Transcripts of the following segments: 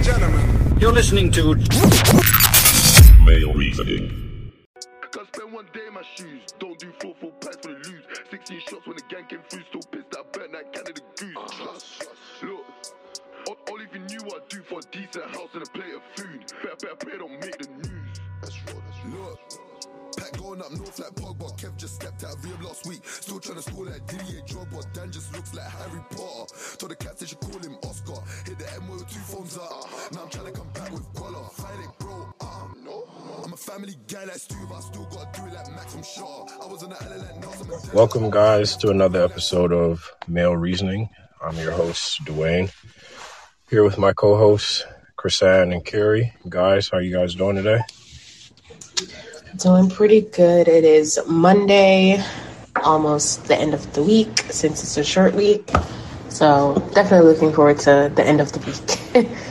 and gentlemen, You're listening to Male reasoning. Cause spend one day in my shoes. Don't do four full packs for the lose. 16 shots when the gang came through. Still pissed I burnt that Canada goose. Look, all, all if you knew what I do for a decent house and a plate of food. Better, better pray don't make the news. That's raw, that's raw. Look, Pack going up north like Pogba. Kev just stepped out of rehab last week. Still trying to score like Didier Drogba. Dan just looks like Harry Potter. Told the cats they should call him Oscar. Hit the M with two phones up. Now I'm trying to come back with Guala. Fight it, bro. Uh, no. I'm a family guy like Stu, but I still gotta do it like Max from Shaw. I was on the island like Nelson Welcome, guys, to another episode of Male Reasoning. I'm your host, Dwayne. Here with my co-hosts, Chrisanne and Carrie. Guys, how you guys doing today? Doing pretty good. It is Monday, almost the end of the week since it's a short week. So definitely looking forward to the end of the week.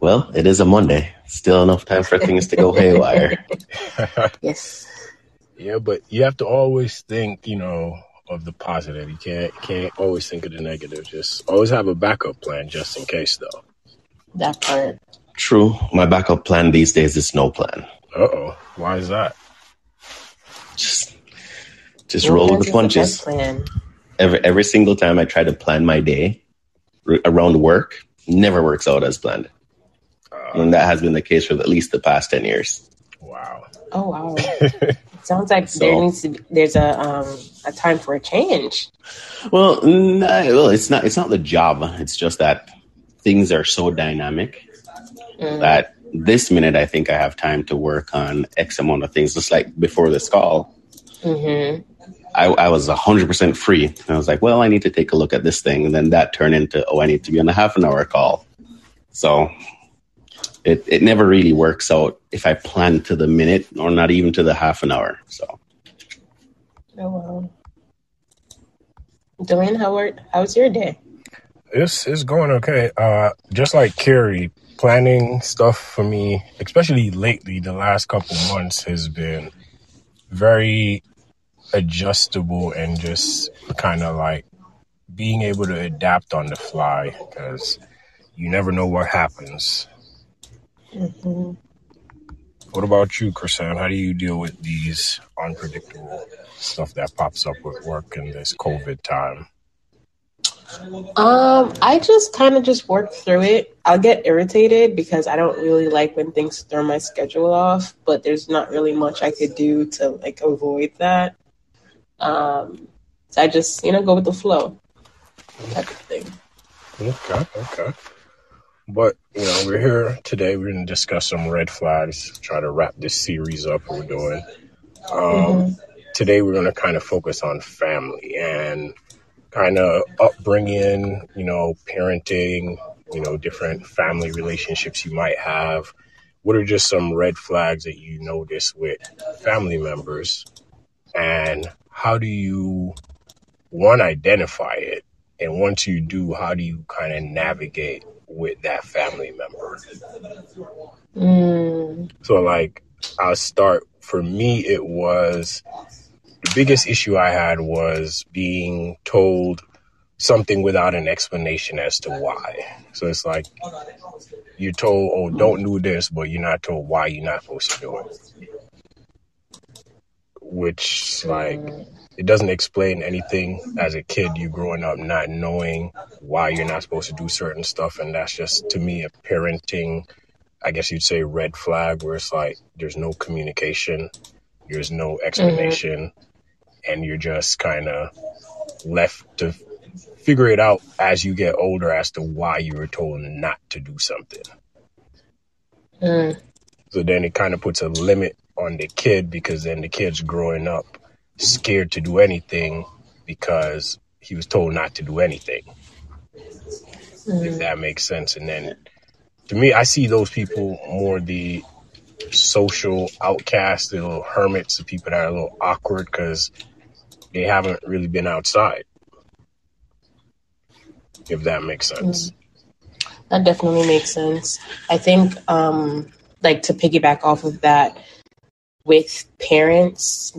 Well, it is a Monday. Still enough time for things to go haywire. yes. Yeah, but you have to always think, you know, of the positive. You can't can't always think of the negative. Just always have a backup plan just in case, though. That part. True. My backup plan these days is no plan. Uh oh, why is that? Just, just Well, roll with the the punches. best plan. Every every single time I try to plan my day r- around work, never works out as planned, Uh, and that has been the case for at least the past ten years. wow. Oh wow. Sounds like So- there needs to be there's a um a time for a change. Well, no, well, it's not. It's not the job. It's just that things are so dynamic Mm. that this minute I think I have time to work on X amount of things. Just like before this call, Mm-hmm. I, I was 100% free. And I was like, well, I need to take a look at this thing. And then that turned into, oh, I need to be on a half an hour call. So it, it never really works out if I plan to the minute or not even to the half an hour. So Oh wow. Dwayne, how are, how's your day? It's it's going okay. Uh, just like Carrie, planning stuff for me, especially lately, the last couple months has been very adjustable and just kind of like being able to adapt on the fly because you never know what happens. hmm What about you, Chrisanne? How do you deal with these unpredictable stuff that pops up with work in this COVID time? Um, I just kind of just work through it. I'll get irritated because I don't really like when things throw my schedule off, but there's not really much I could do to like avoid that. Um, so I just, you know, go with the flow type of thing. Okay, okay. But you know, we're here today. We're going to discuss some red flags. Try to wrap this series up. We're doing. Um, Today, we're going to kind of focus on family and kind of upbringing. You know, parenting. You know, different family relationships you might have. What are just some red flags that you notice with family members, and how do you one identify it and once you do, how do you kind of navigate with that family member? Mm, So, like, I'll start. For me, it was the biggest issue I had was being told something without an explanation as to why. So it's like you're told, "Oh, don't do this," but you're not told why you're not supposed to do it. Which, like, it doesn't explain anything as a kid you growing up not knowing why you're not supposed to do certain stuff and that's just to me a parenting i guess you'd say red flag where it's like there's no communication there's no explanation mm-hmm. And you're just kind of left to figure it out as you get older as to why you were told not to do something mm, so then it kind of puts a limit on the kid because then the kid's growing up scared to do anything because he was told not to do anything. If that makes sense. And then to me, I see those people more the social outcasts, the little hermits, the people that are a little awkward because they haven't really been outside. If that makes sense. that definitely makes sense. I think, um, like to piggyback off of that, with parents,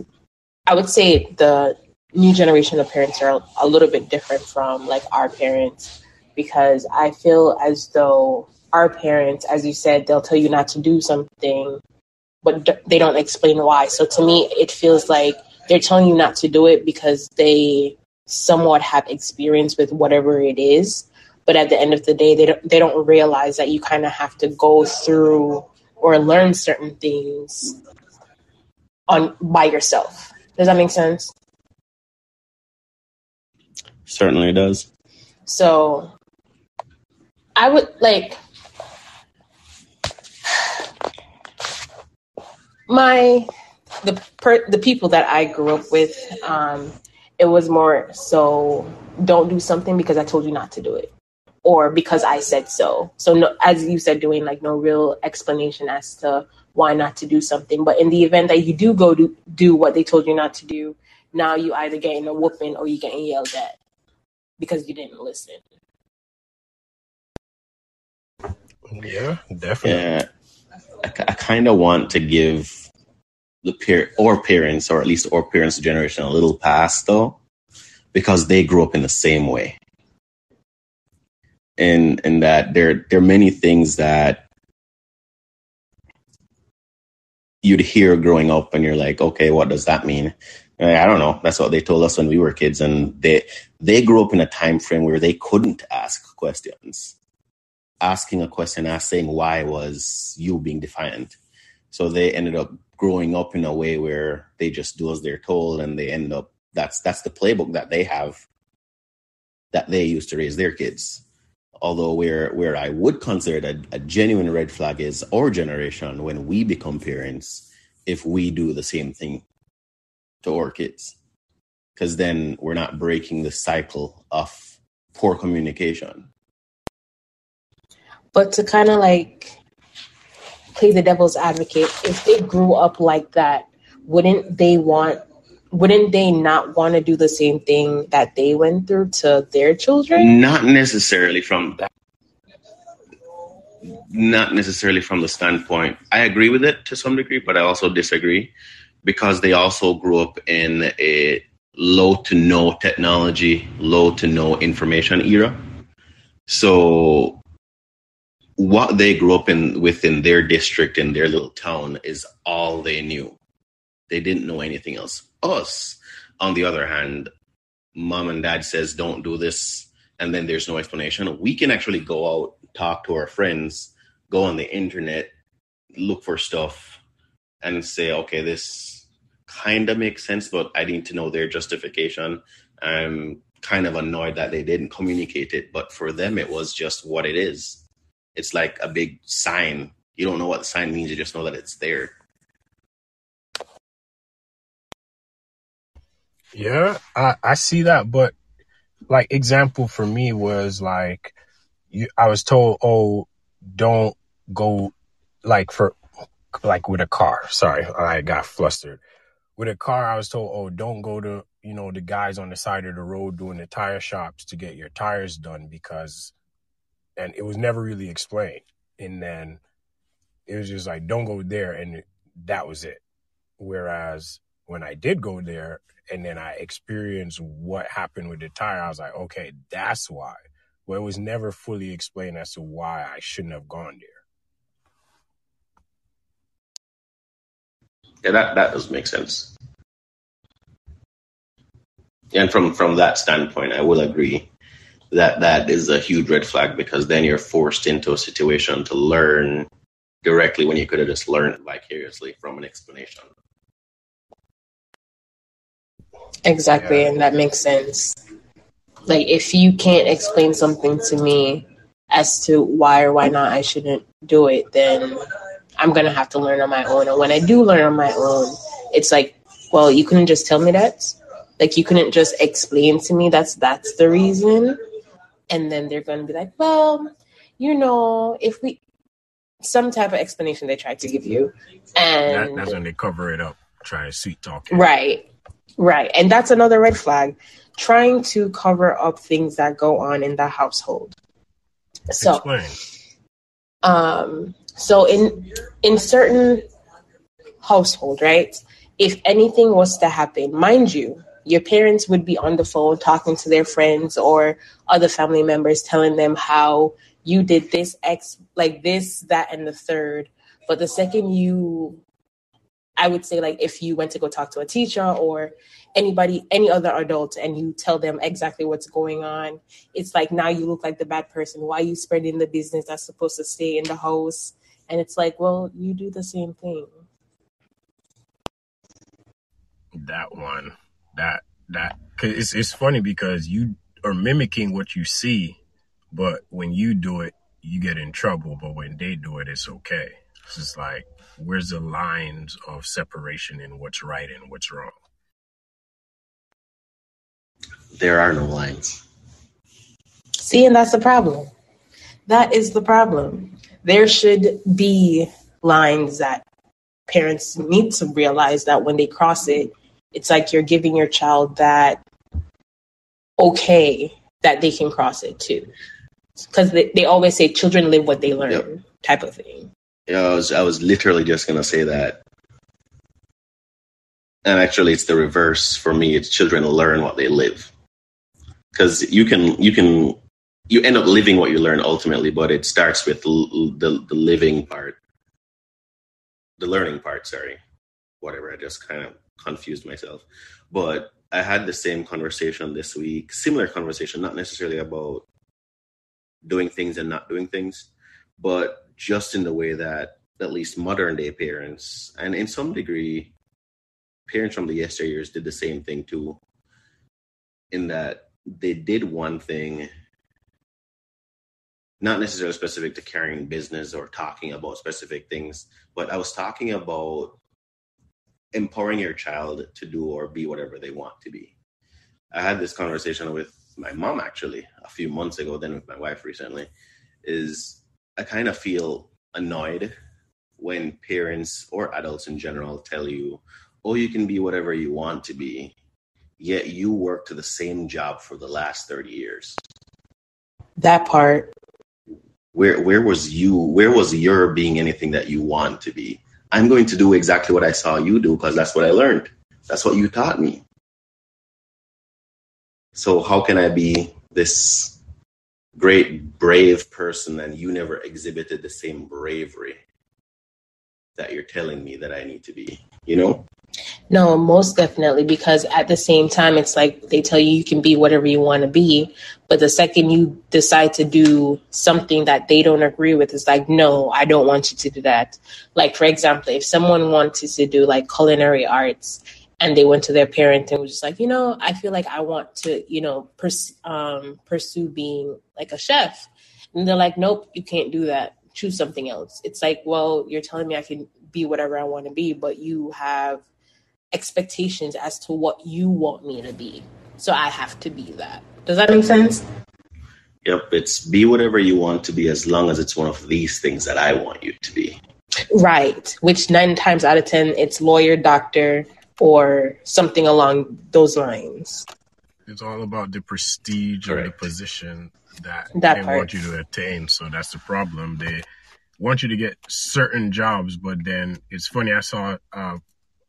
I would say the new generation of parents are a little bit different from like our parents. because I feel as though our parents, as you said, they'll tell you not to do something, but d- they don't explain why. So to me, it feels like they're telling you not to do it because they somewhat have experience with whatever it is. But at the end of the day, they don't they don't realize that you kind of have to go through or learn certain things on by yourself. Does that make sense? Certainly does. So I would like my the per, the people that I grew up with. Um, it was more so don't do something because I told you not to do it, or because I said so. So no, as you said, doing like no real explanation as to why not to do something. But in the event that you do go do do what they told you not to do, now you either getting a whooping or you getting yelled at because you didn't listen. Yeah, definitely. Yeah, I, I kind of want to give the peer or parents, or at least or parents' generation, a little past though, because they grew up in the same way, and and that there there are many things that you'd hear growing up, and you're like, okay, what does that mean? I don't know. That's what they told us when we were kids, and they they grew up in a time frame where they couldn't ask questions asking a question, asking why was you being defiant. So they ended up growing up in a way where they just do as they're told and they end up that's that's the playbook that they have that they use to raise their kids. Although where where I would consider a, a genuine red flag is our generation when we become parents, if we do the same thing to our kids. Because then we're not breaking the cycle of poor communication. But to kind of like play the devil's advocate, if they grew up like that, wouldn't they want? Wouldn't they not want to do the same thing that they went through to their children? Not necessarily from that. Not necessarily from the standpoint. I agree with it to some degree, but I also disagree because they also grew up in a low to no technology, low to no information era. So what they grew up in within their district in their little town is all they knew. They didn't know anything else. Us, on the other hand, mom and dad says don't do this, and then there's no explanation. We can actually go out, talk to our friends, go on the internet, look for stuff, and say, okay, this kind of makes sense, but I need to know their justification. I'm kind of annoyed that they didn't communicate it, but for them, it was just what it is it's like a big sign. You don't know what the sign means, you just know that it's there. Yeah, I, I see that, but like example for me was like you I was told, oh, don't go like for like with a car. Sorry, I got flustered. With a car, I was told, oh, don't go to you know the guys on the side of the road doing the tire shops to get your tires done because and it was never really explained. And then it was just like, don't go there, and that was it. Whereas when I did go there, and then I experienced what happened with the tire, I was like, okay, that's why. But it was never fully explained as to why I shouldn't have gone there. Yeah, that, that does make sense. And from from that standpoint, I will agree that that is a huge red flag because then you're forced into a situation to learn directly when you could have just learned vicariously from an explanation. Exactly, and that makes sense. Like if you can't explain something to me as to why or why not I shouldn't do it, then I'm gonna have to learn on my own. And when I do learn on my own, it's like, well, you couldn't just tell me that. Like you couldn't just explain to me that's that's the reason and then they're going to be like, well, you know, if we some type of explanation they try to give you, and that, that's when they cover it up, try to sweet talk. Right, right, and that's another red flag. Trying to cover up things that go on in the household. So, Explain. um, so in in certain household, right? If anything was to happen, mind you, your parents would be on the phone talking to their friends or other family members telling them how you did this x like this that and the third. But the second you i would say like if you went to go talk to a teacher or anybody any other adult and you tell them exactly what's going on it's like now you look like the bad person. Why you spreading the business that's supposed to stay in the house? And it's like well you do the same thing. That one that that cause it's it's funny because you are mimicking what you see, but when you do it, you get in trouble. But when they do it, it's okay. It's just like where's the lines of separation in what's right and what's wrong. There are no lines. See, and that's the problem. That is the problem. There should be lines that parents need to realize that when they cross it, it's like you're giving your child that okay that they can cross it too. Because they, they always say children live what they learn Yep. type of thing. Yeah, I was I was literally just gonna say that. And actually, it's the reverse for me. It's children learn what they live, because you can you can you end up living what you learn ultimately, but it starts with the the living part, the learning part. Sorry, whatever. I just kind of confused myself. But I had the same conversation this week, similar conversation, not necessarily about doing things and not doing things, but just in the way that at least modern day parents, and in some degree, parents from the yesteryears did the same thing too, in that they did one thing, not necessarily specific to carrying business or talking about specific things, but I was talking about empowering your child to do or be whatever they want to be. I had this conversation with my mom actually a few months ago, then with my wife recently, is I kind of feel annoyed when parents or adults in general tell you, oh, you can be whatever you want to be, yet you work to the same job for the last 30 years. That part. Where where was you where was your being anything that you want to be? I'm going to do exactly what I saw you do because that's what I learned. That's what you taught me. So how can I be this great brave person and you never exhibited the same bravery that you're telling me that I need to be, you know? No, most definitely. Because at the same time, it's like they tell you you can be whatever you want to be. But the second you decide to do something that they don't agree with, it's like, no, I don't want you to do that. Like, for example, if someone wanted to do like culinary arts and they went to their parent and was just like, you know, I feel like I want to, you know, pers- um, pursue being like a chef. And they're like, nope, you can't do that. Choose something else. It's like, well, you're telling me I can be whatever I want to be, but you have expectations as to what you want me to be. So I have to be that. Does that make sense? Yep, it's be whatever you want to be as long as it's one of these things that I want you to be. Right. Which nine times out of 10, it's lawyer, doctor, or something along those lines. It's all about the prestige or the position that, That they part. want you to attain. So that's the problem. They want you to get certain jobs, but then it's funny. I saw a,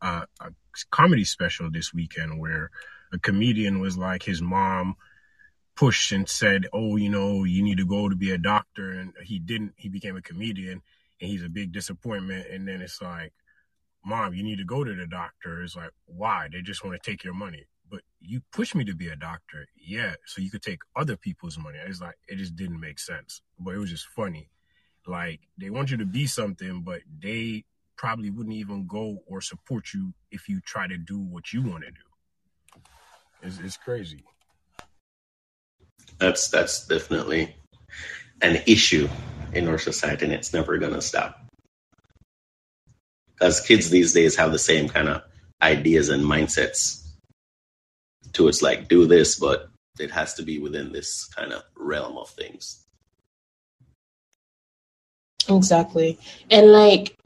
a, a comedy special this weekend where a comedian was like his mom pushed and said, "Oh, you know, you need to go to be a doctor," and he didn't. He became a comedian, and he's a big disappointment. And then it's like, "Mom, you need to go to the doctor." It's like, why? They just want to take your money. But you pushed me to be a doctor, yeah, so you could take other people's money. It's like it just didn't make sense, but it was just funny. Like they want you to be something, but they probably wouldn't even go or support you if you try to do what you want to do. It's, it's crazy. That's that's definitely an issue in our society, and it's never gonna stop. Because kids these days have the same kind of ideas and mindsets. To it's like do this, but it has to be within this kind of realm of things. Exactly. And like,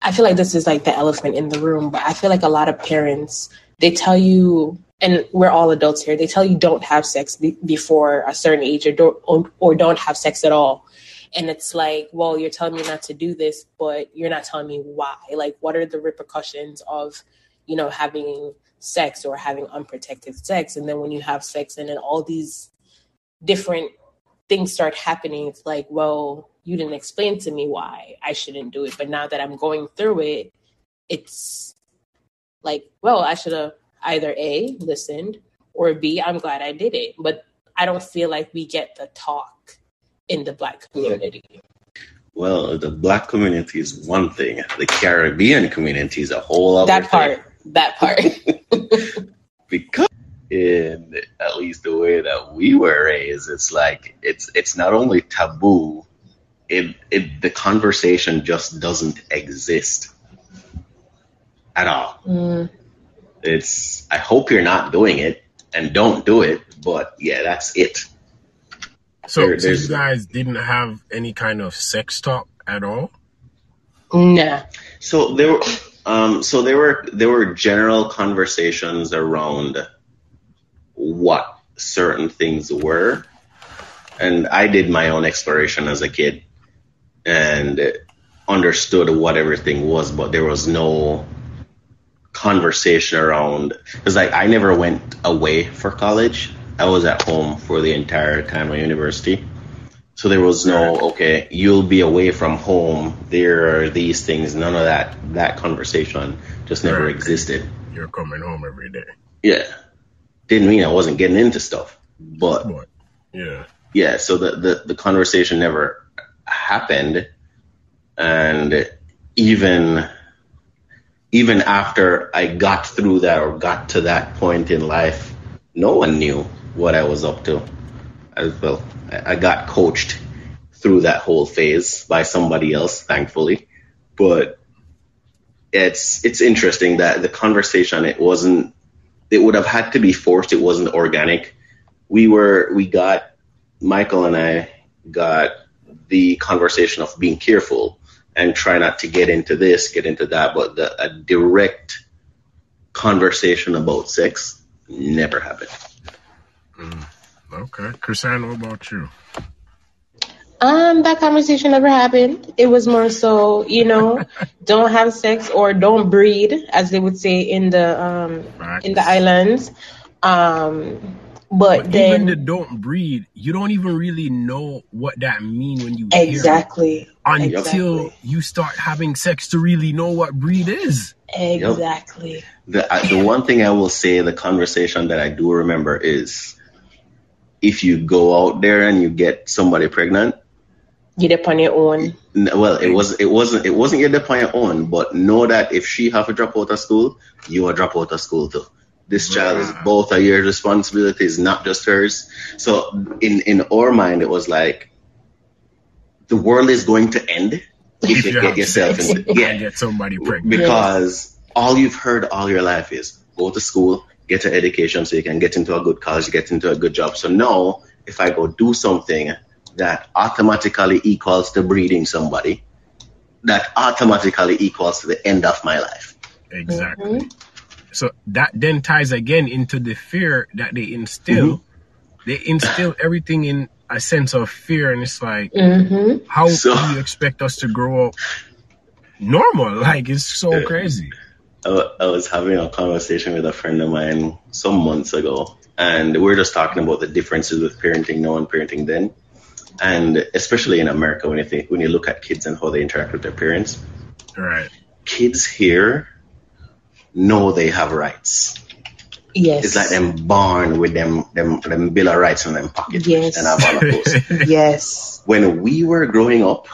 I feel like this is like the elephant in the room, but I feel like a lot of parents, they tell you, and we're all adults here, they tell you don't have sex be- before a certain age or don't, or, or don't have sex at all. And it's like, well, you're telling me not to do this, but you're not telling me why. Like, what are the repercussions of, you know, having sex or having unprotected sex. And then when you have sex and then all these different things start happening, it's like, well, you didn't explain to me why I shouldn't do it. But now that I'm going through it, it's like, well, I should have either A, listened, or B, I'm glad I did it. But I don't feel like we get the talk in the black community. Well, the black community is one thing. The Caribbean community is a whole other That thing. part, that part. because in at least the way that we were raised, it's like it's it's not only taboo, it it the conversation just doesn't exist at all. Mm, It's I hope you're not doing it and don't do it, but yeah, that's it. So, There- so you guys didn't have any kind of sex talk at all? nah. So there were um so there were there were general conversations around what certain things were. And I did my own exploration as a kid and understood what everything was, but there was no conversation around because like I never went away for college. I was at home for the entire time of university. So there was no okay, you'll be away from home. There are these things. None of that. That conversation just never Right. existed. You're coming home every day. Yeah, didn't mean I wasn't getting into stuff, but But, yeah. yeah. So the the, the conversation never happened, and even even after I got through that or got to that point in life, no one knew what I was up to. As well, I got coached through that whole phase by somebody else, thankfully. But it's it's interesting that the conversation it wasn't it would have had to be forced. It wasn't organic. We were we got Michael and I got the conversation of being careful and try not to get into this, get into that, but the, a direct conversation about sex never happened. Okay. Chrisanne, what about you? Um, that conversation never happened. It was more so, you know, don't have sex or don't breed, as they would say in the um Facts. in the islands. Um, but, But then even the don't breed, you don't even really know what that mean when you hear exactly, until exactly, you start having sex to really know what breed is. exactly. The I, the one thing I will say, the conversation that I do remember is, if you go out there and you get somebody pregnant, Get up on your own. well, it was it wasn't it wasn't your dip on your own, but know that if she have to drop out of school, you will drop out of school too. This child is both of your responsibilities, not just hers. So in in our mind, it was like the world is going to end if you get yourself in. and Yeah, get somebody pregnant. because all you've heard all your life is go to school, get an education so you can get into a good college, get into a good job. So now, if I go do something that automatically equals to breeding somebody, that automatically equals to the end of my life. Exactly. Mm-hmm. So that then ties again into the fear that they instill. They instill everything in a sense of fear, and it's like, Mm-hmm. how So- do you expect us to grow up normal? Like it's so crazy. I I was having a conversation with a friend of mine some months ago, and we're just talking about the differences with parenting now and parenting then, and especially in America when you think when you look at kids and how they interact with their parents, Right. kids here know they have rights. Yes. It's like them born with them them them bill of rights in them pockets Yes. and have all of those. Yes. when we were growing up,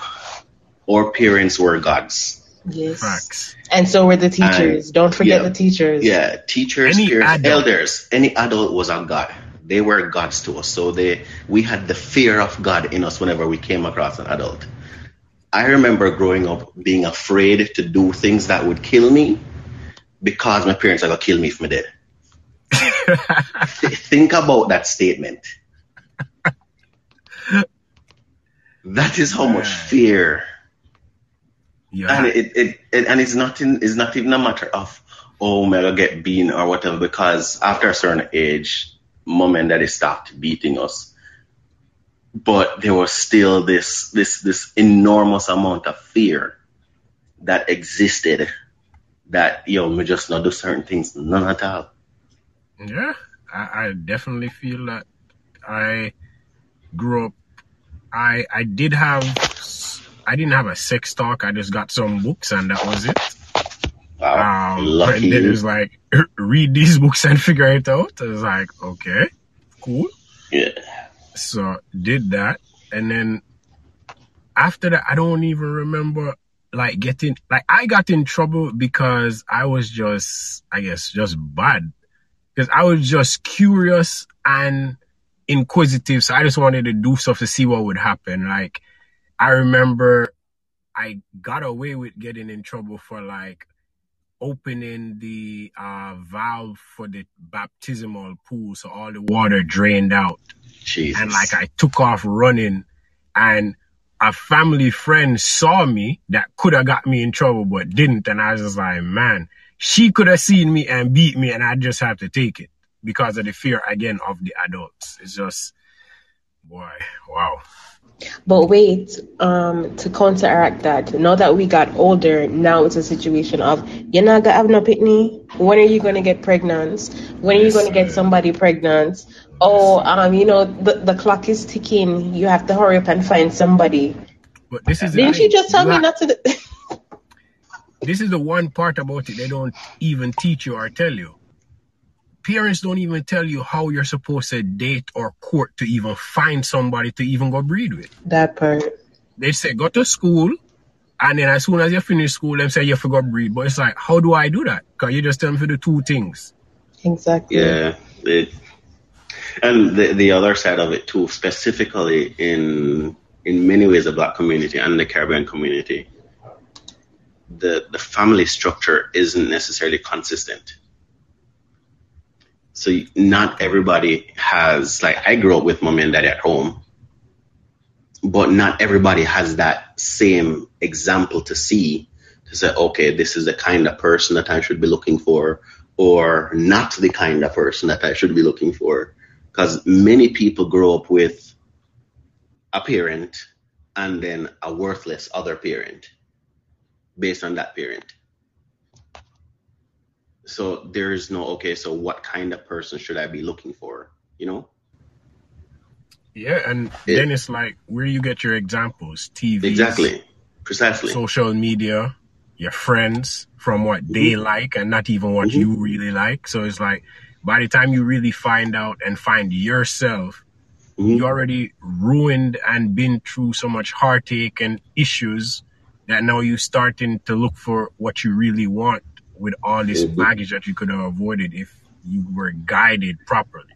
our parents were gods. Yes. Facts. And so were the teachers. Don't forget yeah. the teachers. Yeah, teachers, Any peers, adult. elders, any adult was a god. They were gods to us. So they we had the fear of God in us whenever we came across an adult. I remember growing up being afraid to do things that would kill me because my parents are gonna kill me if I'm dead. Think about that statement. That is how much fear Yeah. and it, it, it and it's not in, it's not even a matter of oh may I get beaten or whatever because after a certain age, mom and daddy stopped beating us. But there was still this this this enormous amount of fear that existed that yo me just not do certain things none at all. Yeah, I, I definitely feel that I grew up. I I did have I didn't have a sex talk. I just got some books and that was it. Wow, Um, lucky and then it was like read these books and figure it out. I was like, okay, cool. Yeah. So did that, and then after that, I don't even remember like getting like I got in trouble because I was just I guess just bad because I was just curious and inquisitive. So I just wanted to do stuff to see what would happen. Like I remember I got away with getting in trouble for like opening the uh, valve for the baptismal pool so all the water drained out Jesus. and like I took off running and a family friend saw me that could have got me in trouble but didn't and I was just like man she could have seen me and beat me and I just have to take it because of the fear again of the adults. It's just boy wow But wait, um, to counteract that, now that we got older, now it's a situation of you're not gonna have no pitney. When are you gonna get pregnant? When are you Yes, gonna get somebody pregnant? Oh, um, you know the the clock is ticking. You have to hurry up and find somebody. but this is Didn't you just tell me not to? this is the one part about it they don't even teach you or tell you. Parents don't even tell you how you're supposed to date or court to even find somebody to even go breed with. that part. They say go to school, and then as soon as you finish school, them say you forgot breed. But it's like, how do I do that? Because you just tell me to do two things. Exactly. Yeah, it, and the the other side of it too, specifically in in many ways the black community and the Caribbean community, the the family structure isn't necessarily consistent. So not everybody has like I grew up with mom and dad at home, but not everybody has that same example to see to say, okay, this is the kind of person that I should be looking for, or not the kind of person that I should be looking for. Because many people grow up with a parent and then a worthless other parent based on that parent. So there's no, okay, so what kind of person should I be looking for? You know? Yeah, and Yeah. then it's like, where you get your examples? TV, Exactly. Precisely. social media, your friends from what they like and not even what Mhm. you really like. So it's like, by the time you really find out and find yourself, Mhm. you already ruined and been through so much heartache and issues that now you're starting to look for what you really want with all this Mhm. baggage that you could have avoided if you were guided properly.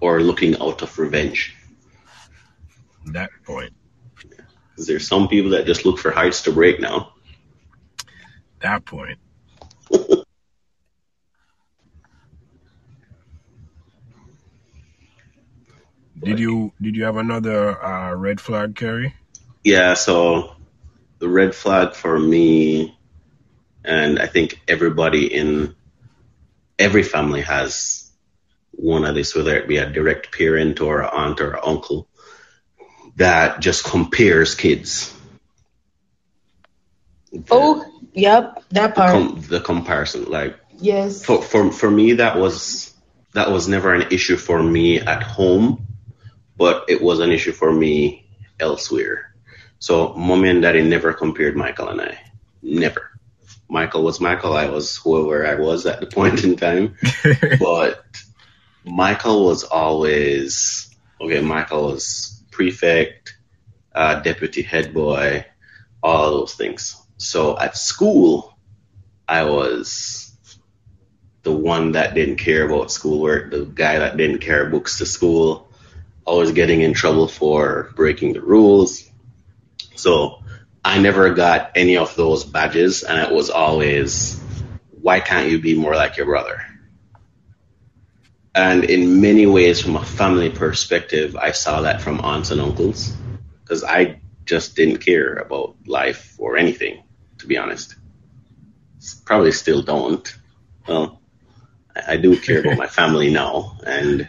Or looking out of revenge. That point. 'Cause there's some people that just look for heights to break now. That point. did you did you have another uh, red flag, Carrie? Yeah, so the red flag for me, and I think everybody in every family has one of this, whether it be a direct parent or aunt or uncle, that just compares kids. The, Oh, yep, that part. com- the comparison, like yes. for, for for me, that was that was never an issue for me at home, but it was an issue for me elsewhere. So mommy and daddy never compared Michael and I. Never. Michael was Michael. I was whoever I was at the point in time. but Michael was always okay. Michael was prefect, uh, deputy head boy, all those things. So at school, I was the one that didn't care about schoolwork, the guy that didn't care books to school, always getting in trouble for breaking the rules. So I never got any of those badges, and it was always, why can't you be more like your brother? And in many ways, from a family perspective, I saw that from aunts and uncles because I just didn't care about life or anything, to be honest. Probably still don't. Well, I, do care about my family now and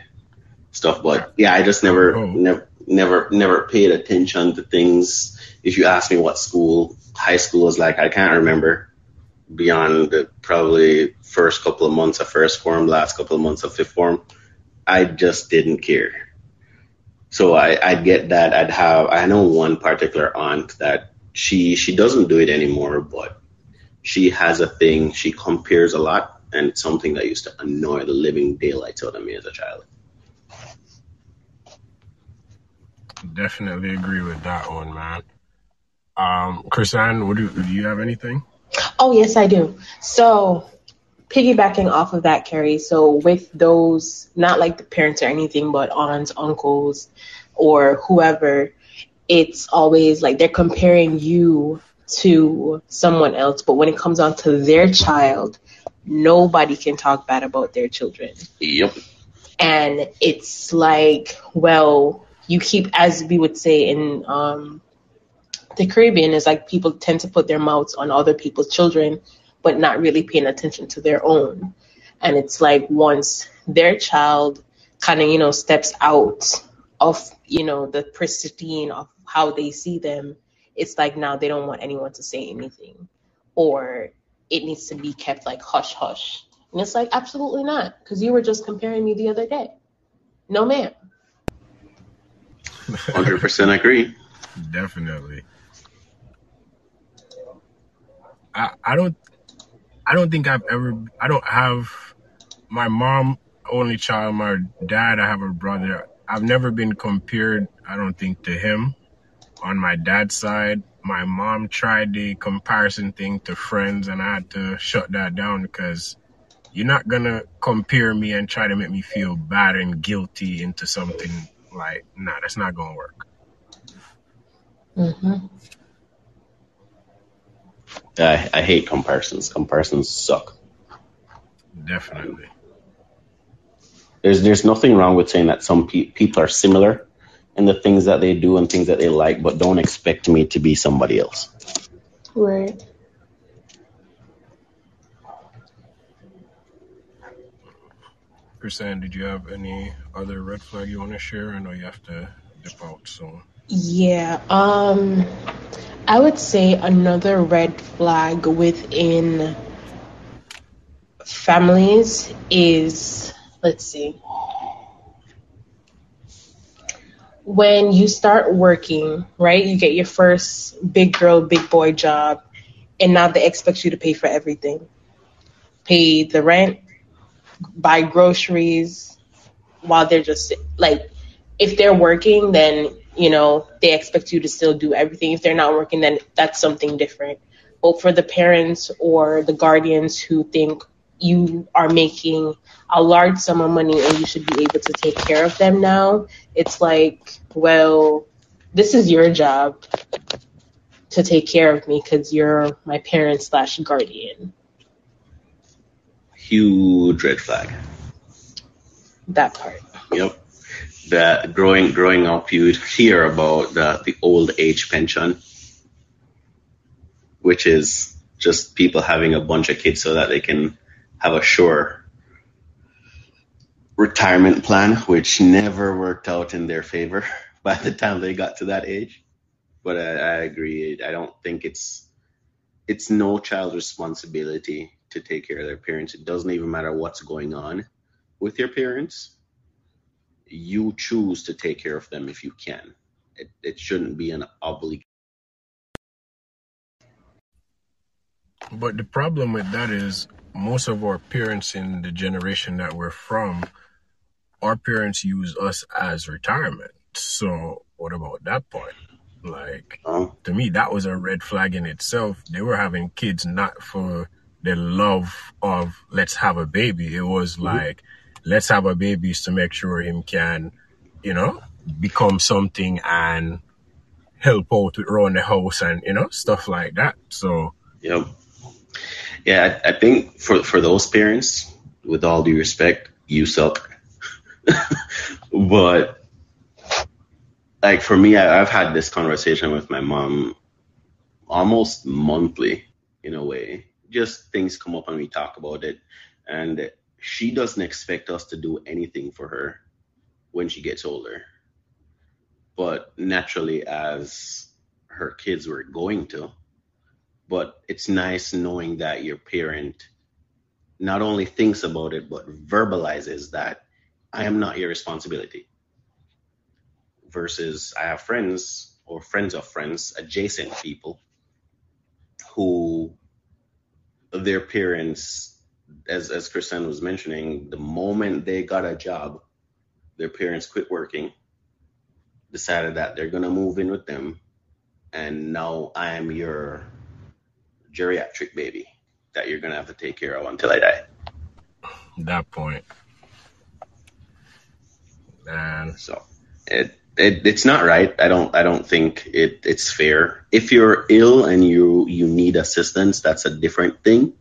stuff, but yeah, I just never, Oh. never, never, never paid attention to things. If you ask me what school, high school was like, I can't remember beyond the probably first couple of months of first form, last couple of months of fifth form, I just didn't care. So I, I'd get that. I'd have. I know one particular aunt that she she doesn't do it anymore, but she has a thing. She compares a lot, and it's something that used to annoy the living daylights out of me as a child. Definitely agree with that one, man. Um, Chrisanne, what do, do you have anything? Oh, yes, I do. So, piggybacking off of that, Carrie, so with those, not like the parents or anything, but aunts, uncles, or whoever, it's always like they're comparing you to someone else. But when it comes on to their child, nobody can talk bad about their children. Yep. And it's like, well, you keep, as we would say in um, the Caribbean, is like people tend to put their mouths on other people's children, but not really paying attention to their own. And it's like once their child kind of, you know, steps out of, you know, the pristine of how they see them, it's like now they don't want anyone to say anything. Or it needs to be kept like hush hush. And it's like, absolutely not, because you were just comparing me the other day. No, ma'am. Hundred percent agree. Definitely. I I don't I don't think I've ever I don't have my mom only child, my dad, I have a brother. I've never been compared, I don't think, to him on my dad's side. My mom tried the comparison thing to friends and I had to shut that down because you're not gonna compare me and try to make me feel bad and guilty into something like nah, that's not gonna work. hmm I, I hate comparisons. Comparisons suck. Definitely. There's there's nothing wrong with saying that some pe- people are similar in the things that they do and things that they like, but don't expect me to be somebody else. Right. Chrisanne, did you have any other red flag you want to share? I know you have to dip out soon. Yeah. Um, I would say another red flag within families is, let's see, when you start working, right? You get your first big girl, big boy job, and now they expect you to pay for everything. Pay the rent, buy groceries while they're just like if they're working then you know they expect you to still do everything. If they're not working then that's something different. But for the parents or the guardians who think you are making a large sum of money and you should be able to take care of them now it's like well this is your job to take care of me because you're my parent slash guardian Huge red flag. that part Yep. That growing growing up, you'd hear about the the old age pension, which is just people having a bunch of kids so that they can have a sure retirement plan, which never worked out in their favor by the time they got to that age. But I, I agree. I don't think it's it's no child's responsibility to take care of their parents. It doesn't even matter what's going on with your parents. You choose to take care of them if you can. It, it shouldn't be an obligation. But the problem with that is most of our parents in the generation that we're from, our parents use us as retirement. So what about that point? Like to me that was a red flag in itself. They were having kids not for the love of let's have a baby. It was mm-hmm. like let's have a baby to make sure him can, you know, become something and help out with around the house and you know stuff like that. So yep. Yeah, I, I think for for those parents, with all due respect, you suck. but like for me, I, I've had this conversation with my mom almost monthly in a way. Just things come up and we talk about it, and she doesn't expect us to do anything for her when she gets older. But naturally, as her kids were going to, but it's nice knowing that your parent not only thinks about it but verbalizes that I am not your responsibility. Versus I have friends or friends of friends, adjacent people who their parents, as as Kristen was mentioning, the moment they got a job, their parents quit working, decided that they're gonna move in with them, and now I am your geriatric baby that you're gonna have to take care of until I die. That point. Man. So it, it it's not right. I don't I don't think it it's fair. If you're ill and you you need assistance, that's a different thing.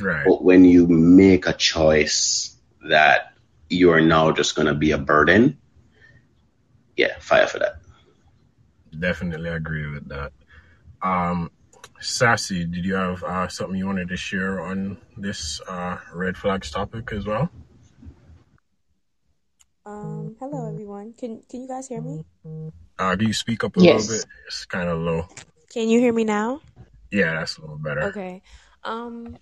Right. But when you make a choice that you're now just gonna be a burden, yeah, fire for that. Definitely agree with that. Um, Sassy, did you have uh, something you wanted to share on this uh, red flags topic as well? Um, hello everyone. Can can you guys hear me? Uh, can you speak up a Yes. little bit? It's kind of low. Can you hear me now? Yeah, that's a little better. Okay. Um,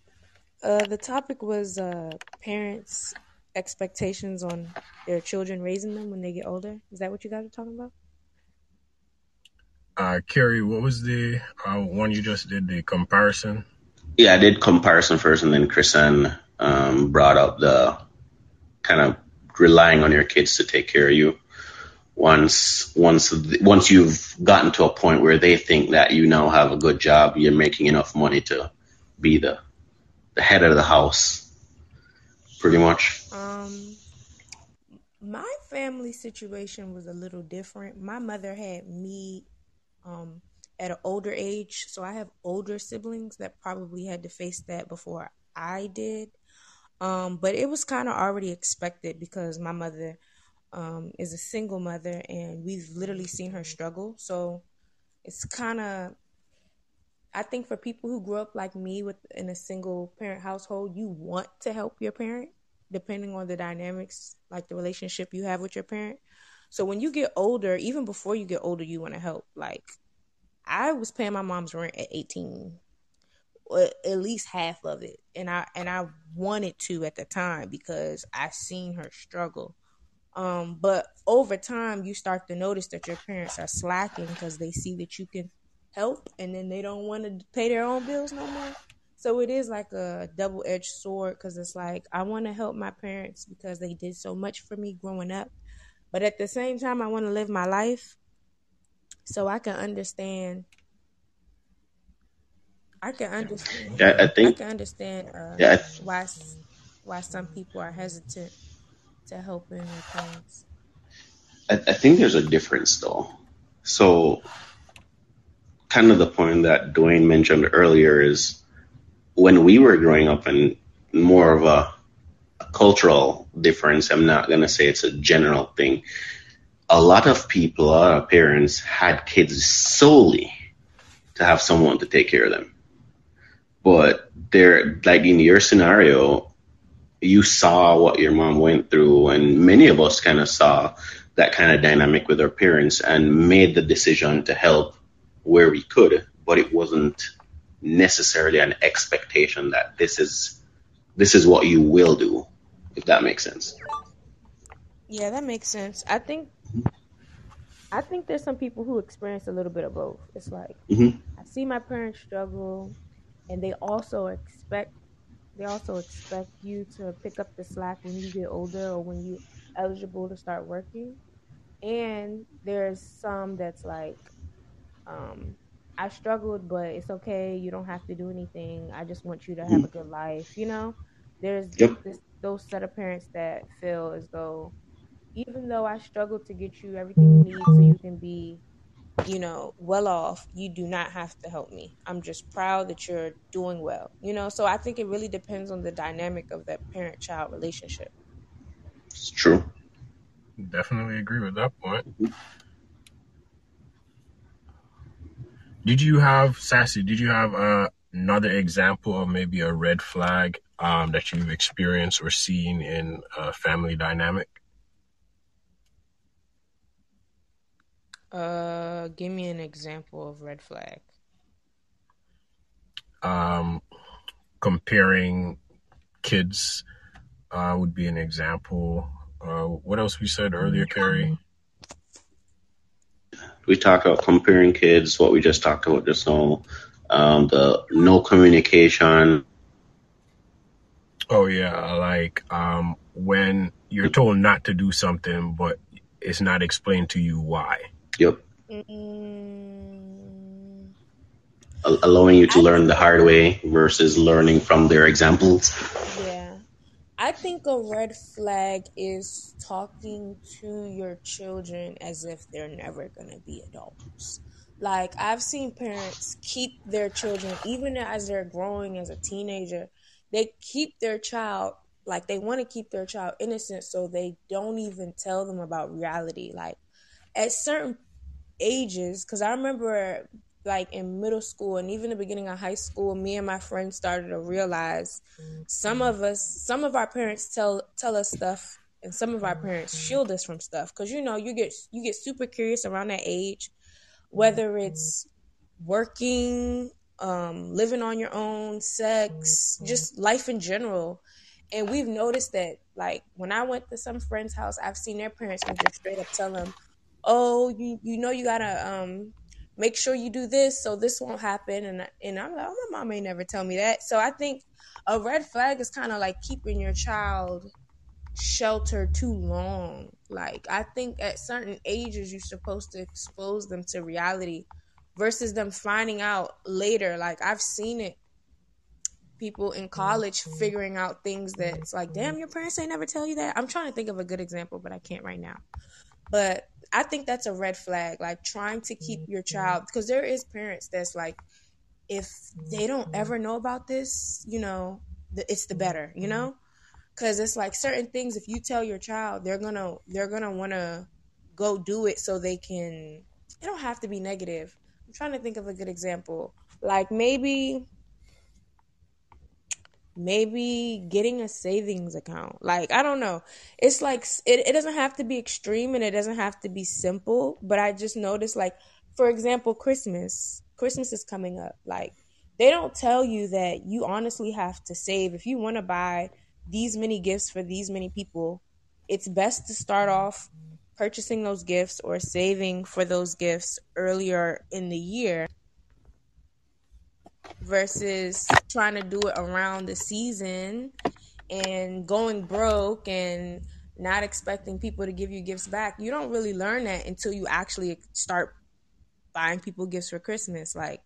uh, the topic was uh parents' expectations on their children raising them when they get older. Is that what you guys are talking about? Uh, Carrie, what was the uh, one you just did? The comparison. Yeah, I did comparison first, and then Chrisanne um, brought up the kind of relying on your kids to take care of you. Once, once, once you've gotten to a point where they think that you now have a good job, you're making enough money to be the the head of the house, pretty much. Um, my family situation was a little different. My mother had me um at an older age, so I have older siblings that probably had to face that before I did. Um, but it was kind of already expected because my mother um is a single mother and we've literally seen her struggle. So it's kind of I think for people who grew up like me with in a single parent household, you want to help your parent depending on the dynamics, like the relationship you have with your parent. So when you get older, even before you get older, you want to help. Like I was paying my mom's rent at 18, or at least half of it, and I and I wanted to at the time because I seen her struggle. Um, but over time, you start to notice that your parents are slacking because they see that you can help, and then they don't want to pay their own bills no more. So it is like a double edged sword because it's like I want to help my parents because they did so much for me growing up, but at the same time, I want to live my life so I can understand. I can understand. Yeah, I I can understand uh, Yeah, I- why why some people are hesitant to helping their parents. I, I think there's a difference though. So, kind of the point that Dwayne mentioned earlier is when we were growing up and more of a, a cultural difference. I'm not going to say it's a general thing. A lot of people, a lot of parents had kids solely to have someone to take care of them. But they're like in your scenario, you saw what your mom went through, and many of us kind of saw that kind of dynamic with our parents and made the decision to help where we could, but it wasn't necessarily an expectation that this is this is what you will do, if that makes sense. Yeah, that makes sense. I think I think there's some people who experience a little bit of both. It's like Mhm. I see my parents struggle and they also expect they also expect you to pick up the slack when you get older or when you're eligible to start working. And there's some that's like um I struggled, but it's okay. You don't have to do anything. I just want you to have a good life. You know, there's Yep. this, those set of parents that feel as though even though I struggled to get you everything you need so you can be, you know, well off, you do not have to help me. I'm just proud that you're doing well. You know, so I think it really depends on the dynamic of that parent child relationship. It's true. Definitely agree with that point. Did you have Sassy? Did you have uh, another example of maybe a red flag um, that you've experienced or seen in a family dynamic? Uh, give me an example of red flag. um, comparing kids uh, would be an example. Uh, what else we said earlier, Carrie? We talked about comparing kids, what we just talked about just now, um, the no communication. Oh yeah, like um, when you're told not to do something, but it's not explained to you why. Yep. Mm, allowing you to I learn the hard way versus learning from their examples. Yeah. I think a red flag is talking to your children as if they're never going to be adults. Like, I've seen parents keep their children, even as they're growing as a teenager, they keep their child, like, they want to keep their child innocent so they don't even tell them about reality. Like, at certain ages because I remember like in middle school and even the beginning of high school, me and my friends started to realize some of us, some of our parents tell tell us stuff, and some of our parents shield us from stuff. Because you know, you get you get super curious around that age, whether it's working, um, living on your own, sex, just life in general. And we've noticed that, like, when I went to some friend's house, I've seen their parents just straight up tell them, "Oh, you you know you gotta um make sure you do this so this won't happen." And and I'm like, "Oh, my mom may never tell me that." So I think a red flag is kind of like keeping your child sheltered too long. Like I think at certain ages you're supposed to expose them to reality versus them finding out later. Like I've seen it people in college figuring out things that it's like, damn, your parents ain't never tell you that. I'm trying to think of a good example, but I can't right now. But I think that's a red flag, like trying to keep your child because there is parents that's like, if they don't ever know about this, you know, it's the better, you know, because it's like certain things. If you tell your child, they're gonna they're gonna want to go do it so they can. It don't have to be negative. I'm trying to think of a good example, like maybe maybe getting a savings account. Like i don't know. It's like it, it doesn't have to be extreme and it doesn't have to be simple but i just noticed like for example christmas. Christmas is coming up. Like they don't tell you that you honestly have to save. If you want to buy these many gifts for these many people it's best to start off purchasing those gifts or saving for those gifts earlier in the year versus trying to do it around the season and going broke and not expecting people to give you gifts back. You don't really learn that until you actually start buying people gifts for Christmas. Like,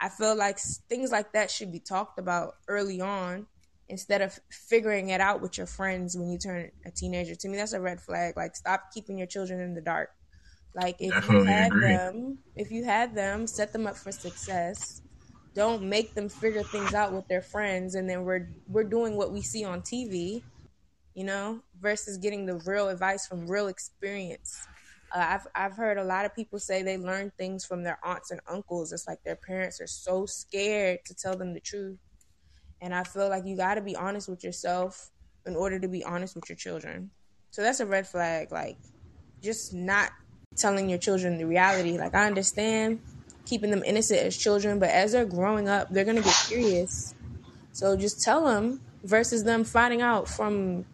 I feel like things like that should be talked about early on instead of figuring it out with your friends when you turn a teenager. To me, that's a red flag. Like, stop keeping your children in the dark. Like, if Definitely you had agree. them, if you had them, set them up for success don't make them figure things out with their friends and then we're we're doing what we see on TV, you know, versus getting the real advice from real experience. Uh, I've I've heard a lot of people say they learn things from their aunts and uncles. It's like their parents are so scared to tell them the truth, and I feel like you got to be honest with yourself in order to be honest with your children. So that's a red flag. Like just not telling your children the reality. Like I understand keeping them innocent as children, but as they're growing up, they're gonna get curious. So just tell them versus them finding out from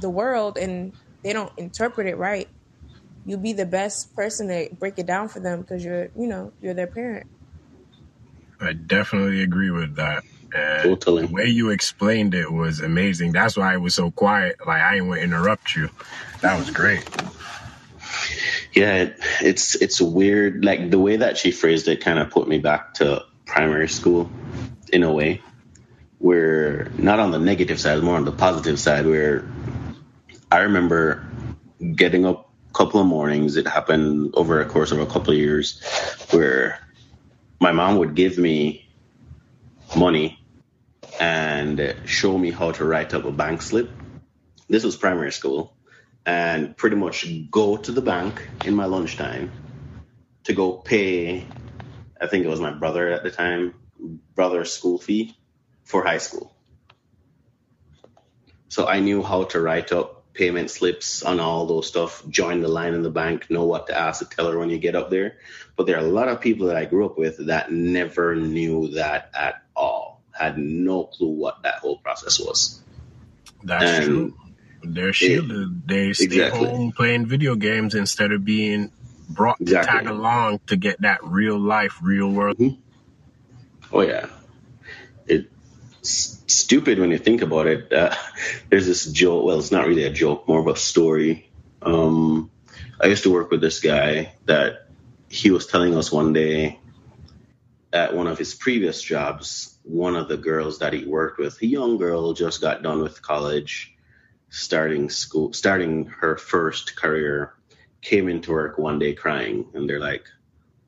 the world and they don't interpret it right. You'll be the best person to break it down for them because you're, you know, you're their parent. I definitely agree with that. And Totally. the way you explained it was amazing. That's why I was so quiet. Like I didn't want to interrupt you. That was great. Yeah, it, it's it's weird. Like the way that she phrased it kind of put me back to primary school in a way, where not on the negative side, more on the positive side. Where I remember getting up a couple of mornings. It happened over a course of a couple of years, where my mom would give me money and show me how to write up a bank slip. This was primary school and pretty much go to the bank in my lunchtime to go pay I think it was my brother at the time, brother's school fee for high school. So I knew how to write up payment slips on all those stuff, join the line in the bank, know what to ask the teller when you get up there. But there are a lot of people that I grew up with that never knew that at all. had no clue what that whole process was. That's And true. They're shielded. they stay exactly. home playing video games instead of being brought to tag along to get that real life, real world. Oh yeah, it's stupid when you think about it. Uh, there's this joke. Well, it's not really a joke, more of a story. Um, I used to work with this guy that he was telling us one day at one of his previous jobs. One of the girls that he worked with, a young girl, just got done with college, starting school, starting her first career, came into work one day crying, and they're like,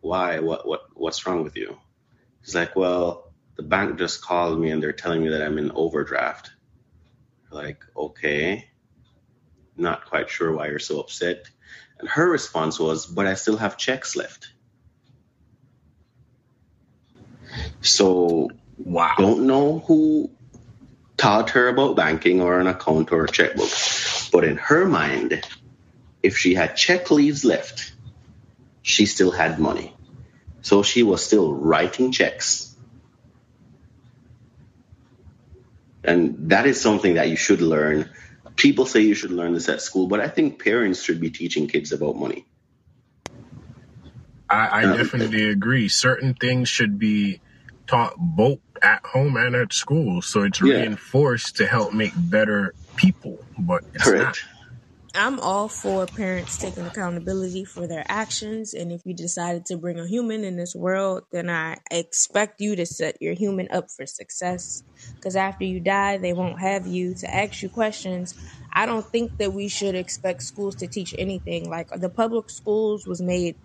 "Why? What? What? What's wrong with you?" He's like, well, the bank just called me and they're telling me that I'm in overdraft. Like, okay, not quite sure why you're so upset. And her response was, but I still have checks left. So, Wow. don't know who taught her about banking or an account or a checkbook, but in her mind, if she had check leaves left, she still had money. So she was still writing checks. And that is something that you should learn. People say you should learn this at school, but I think parents should be teaching kids about money. I, I Um, definitely agree. Certain things should be taught both at home and at school. So it's Yeah. reinforced to help make better people, but it's Correct. I'm all for parents taking accountability for their actions. And if you decided to bring a human in this world, then I expect you to set your human up for success. Because after you die, they won't have you to ask you questions. I don't think that we should expect schools to teach anything. Like the public schools was made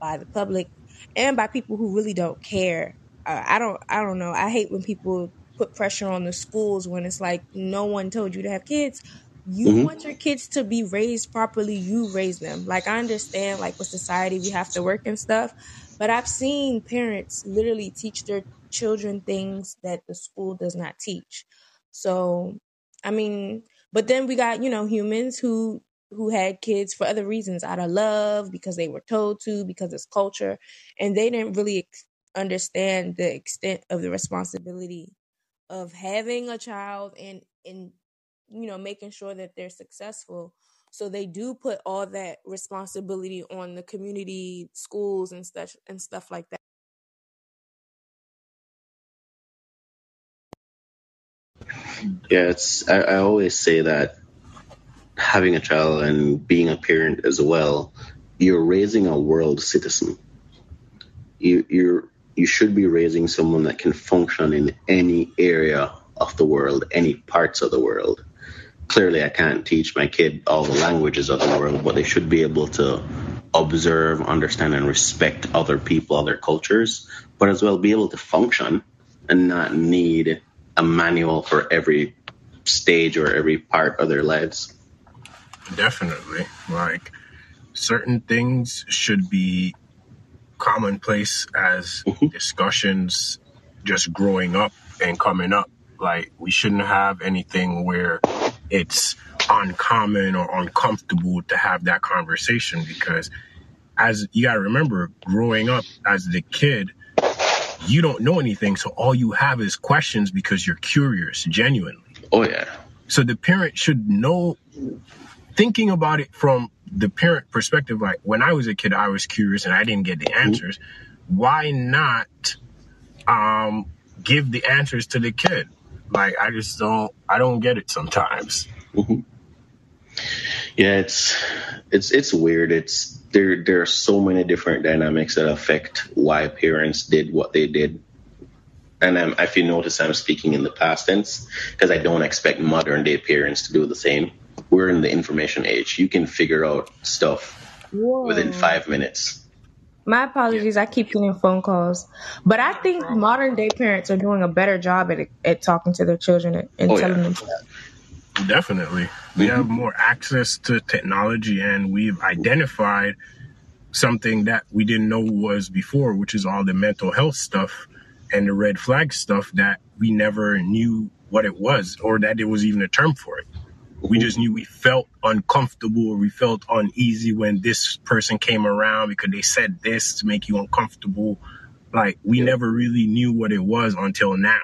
by the public and by people who really don't care. I don't. I don't know. I hate when people put pressure on the schools when it's like no one told you to have kids. You Mhm. want your kids to be raised properly. You raise them. Like I understand, like with society, we have to work and stuff. But I've seen parents literally teach their children things that the school does not teach. So, I mean, but then we got you know humans who who had kids for other reasons out of love because they were told to because it's culture and they didn't really ex- understand the extent of the responsibility of having a child and and you know making sure that they're successful so they do put all that responsibility on the community schools and stuff and stuff like that Yeah, it's. I, I always say that having a child and being a parent as well, you're raising a world citizen. You you're you should be raising someone that can function in any area of the world, any parts of the world. Clearly, I can't teach my kid all the languages of the world, but they should be able to observe, understand, and respect other people, other cultures, but as well be able to function and not need a manual for every stage or every part of their lives. Definitely. Like certain things should be commonplace as Mhm. discussions just growing up and coming up. Like we shouldn't have anything where it's uncommon or uncomfortable to have that conversation because as you got to remember growing up as the kid you don't know anything so all you have is questions because you're curious genuinely Oh yeah, so the parent should know, thinking about it from the parent perspective, like when I was a kid, I was curious and I didn't get the answers. Why not um, give the answers to the kid? Like I just don't, I don't get it sometimes. yeah. It's it's it's weird. It's there. There are so many different dynamics that affect why parents did what they did. And um, if you notice, I'm speaking in the past tense because I don't expect modern day parents to do the same. We're in the information age. You can figure out stuff within five minutes. My apologies. I keep getting phone calls, but I think modern day parents are doing a better job at at talking to their children and, and Oh, yeah. telling them stuff. Definitely. We mm-hmm. have more access to technology and we've identified something that we didn't know was before, which is all the mental health stuff and the red flag stuff that we never knew what it was or that there was even a term for it. We just knew we felt uncomfortable or we felt uneasy when this person came around because they said this to make you uncomfortable. Like we yeah. never really knew what it was until now.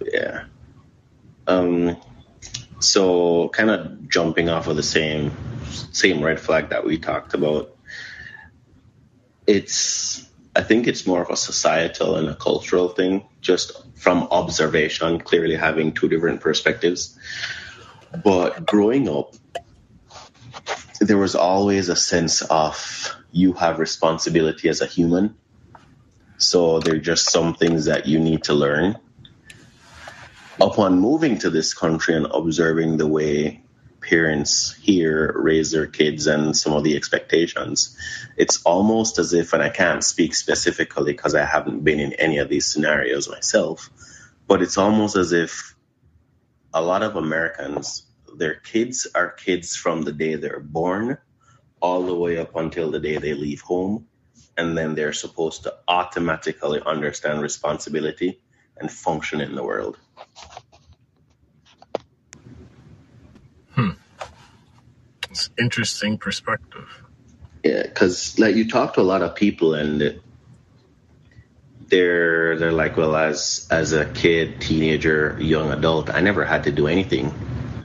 Yeah. Um so kind of jumping off of the same same red flag that we talked about. It's I think it's more of a societal and a cultural thing, just from observation, clearly having two different perspectives. But growing up, there was always a sense of you have responsibility as a human. So there are just some things that you need to learn. Upon moving to this country and observing the way parents here raise their kids and some of the expectations, it's almost as if, and I can't speak specifically because I haven't been in any of these scenarios myself, but it's almost as if a lot of Americans, their kids are kids from the day they're born all the way up until the day they leave home. And then they're supposed to automatically understand responsibility and function in the world. Hmm. It's interesting perspective. Yeah, because like you talk to a lot of people and they're they're like, well, as as a kid, teenager, young adult, I never had to do anything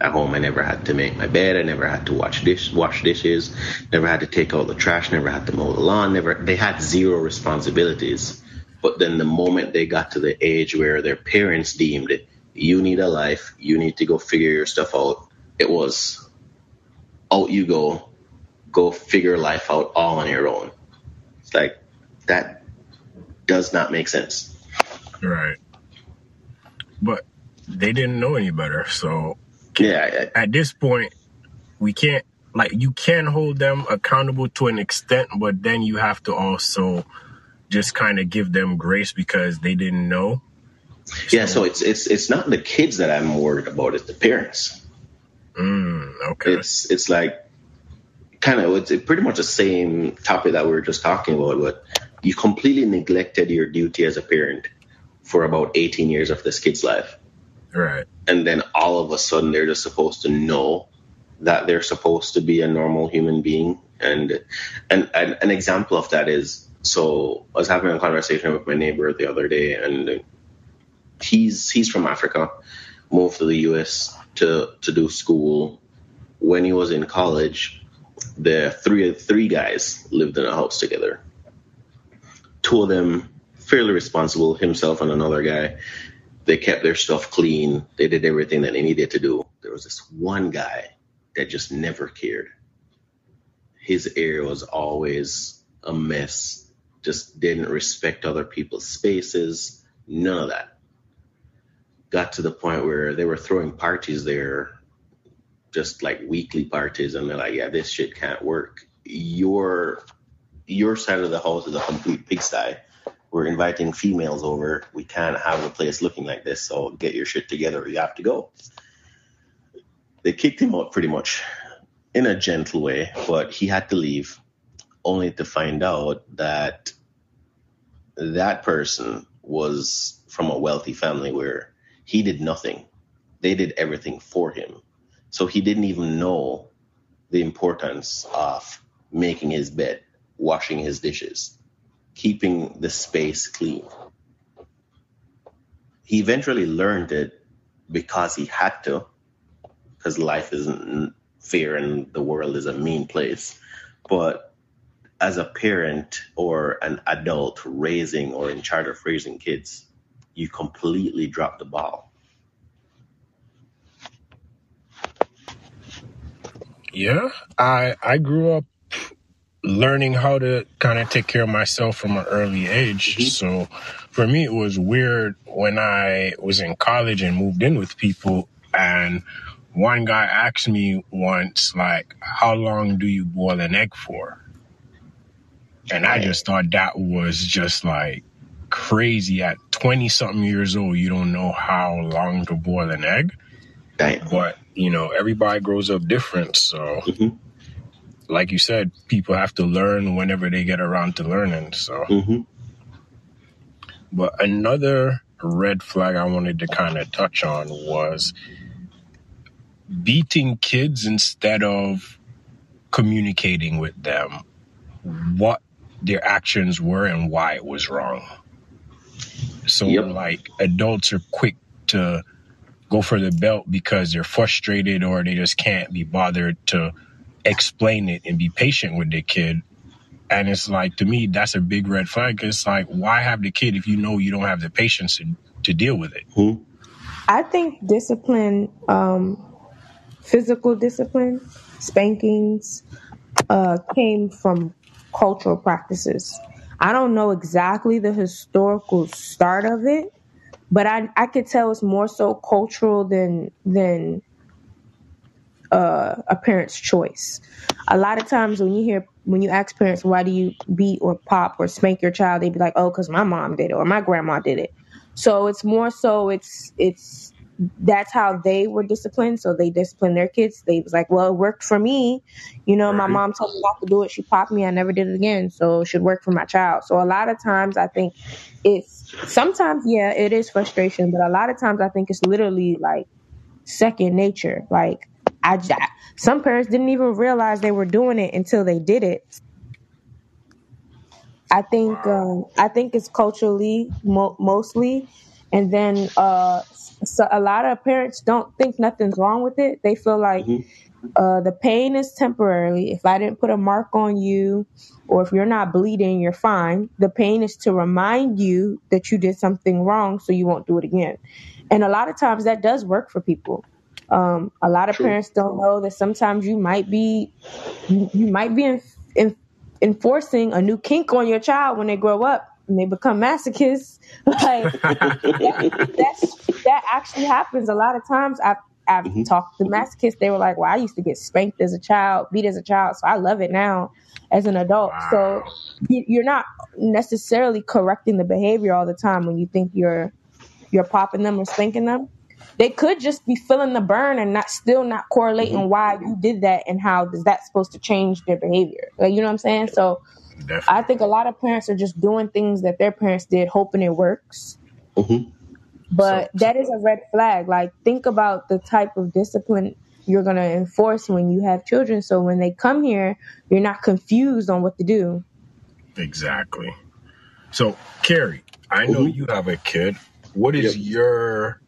at home. I never had to make my bed. I never had to wash dish wash dishes. Never had to take out the trash. Never had to mow the lawn. Never they had zero responsibilities. But then the moment they got to the age where their parents deemed it, you need a life. You need to go figure your stuff out. It was out you go, go figure life out all on your own. It's like that does not make sense. Right. But they didn't know any better. So Yeah, I- at this point, we can't, like, you can hold them accountable to an extent, but then you have to also just kind of give them grace because they didn't know. yeah. So it's it's it's not the kids that I'm worried about; it's the parents. Mm, okay. It's it's like kind of it's pretty much the same topic that we were just talking about. But you completely neglected your duty as a parent for about 18 years of this kid's life. right. and then all of a sudden they're just supposed to know that they're supposed to be a normal human being and and, and an example of that is so I was having a conversation with my neighbor the other day and he's he's from Africa moved to the US to to do school when he was in college the three three guys lived in a house together two of them fairly responsible himself and another guy they kept their stuff clean. They did everything that they needed to do. There was this one guy that just never cared. His area was always a mess. Just didn't respect other people's spaces. None of that. Got to the point where they were throwing parties there, just like weekly parties, and they're like, "Yeah, this shit can't work. Your your side of the house is a complete pigsty." we're inviting females over. We can't have the place looking like this. So get your shit together. or You have to go. They kicked him out pretty much in a gentle way, but he had to leave only to find out that that person was from a wealthy family where he did nothing. They did everything for him. So he didn't even know the importance of making his bed, washing his dishes, keeping the space clean. He eventually learned it because he had to, because life isn't fair and the world is a mean place. But as a parent or an adult raising or in charge of raising kids, you completely drop the ball. Yeah. I, I grew up learning how to kind of take care of myself from an early age. Mm-hmm. So for me, it was weird when I was in college and moved in with people. And one guy asked me once, like, how long do you boil an egg for? And I just thought that was just like crazy. At 20 something years old, you don't know how long to boil an egg. Damn. But, you know, everybody grows up different. So, Mhm. like you said, people have to learn whenever they get around to learning. So, hmm but another red flag I wanted to kind of touch on was beating kids instead of communicating with them what their actions were and why it was wrong. So, Yep. like, adults are quick to go for the belt because they're frustrated or they just can't be bothered to explain it and be patient with their kid. And it's like, to me, that's a big red flag. It's like, why have the kid if you know you don't have the patience to, to deal with it? Hmm? I think discipline, um, physical discipline, spankings, uh, came from cultural practices. I don't know exactly the historical start of it, but I I could tell it's more so cultural than than uh, a parent's choice. A lot of times when you hear when you ask parents why do you beat or pop or spank your child, they'd be like, "Oh, because my mom did it or my grandma did it." So it's more so it's it's that's how they were disciplined. So they disciplined their kids. They was like, "Well, it worked for me. You know, my mom told me not to do it. She popped me. I never did it again. So it should work for my child." So a lot of times I think it's sometimes yeah, it is frustration, but a lot of times I think it's literally like second nature. Like I, some parents didn't even realize they were doing it until they did it. I think um, I think it's culturally mo- mostly, and then uh, so a lot of parents don't think nothing's wrong with it. They feel like Mhm. uh, the pain is temporary. If I didn't put a mark on you, or if you're not bleeding, you're fine. The pain is to remind you that you did something wrong, so you won't do it again. And a lot of times that does work for people. Um, a lot of True. parents don't know that sometimes you might be you, you might be in, in, enforcing a new kink on your child when they grow up and they become masochists. Like that, that's that actually happens a lot of times. I've I've Mhm. talked to masochists. They were like, "Well, I used to get spanked as a child, beat as a child, so I love it now as an adult." So Wow. you- you're not necessarily correcting the behavior all the time when you think you're you're popping them or spanking them. They could just be feeling the burn and not still not correlating why you did that and how is that supposed to change their behavior. Like you know what I'm saying? So I think a lot of parents are just doing things that their parents did, hoping it works. Mhm. But So, that is a red flag. Like think about the type of discipline you're gonna enforce when you have children. So when they come here, you're not confused on what to do. exactly. So, Carrie, I know Mhm. you have a kid. What is Yep. your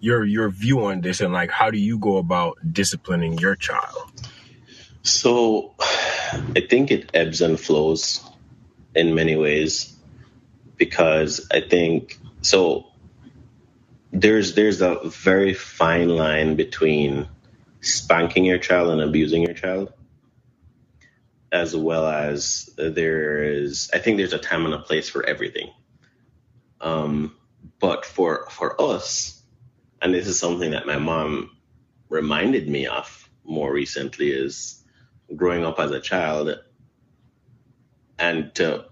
your your view on this, and like, how do you go about disciplining your child? So I think it ebbs and flows in many ways because I think so there's there's a very fine line between spanking your child and abusing your child as well as there is I think there's a time and a place for everything. Um but for for us and this is something that my mom reminded me of more recently is growing up as a child and to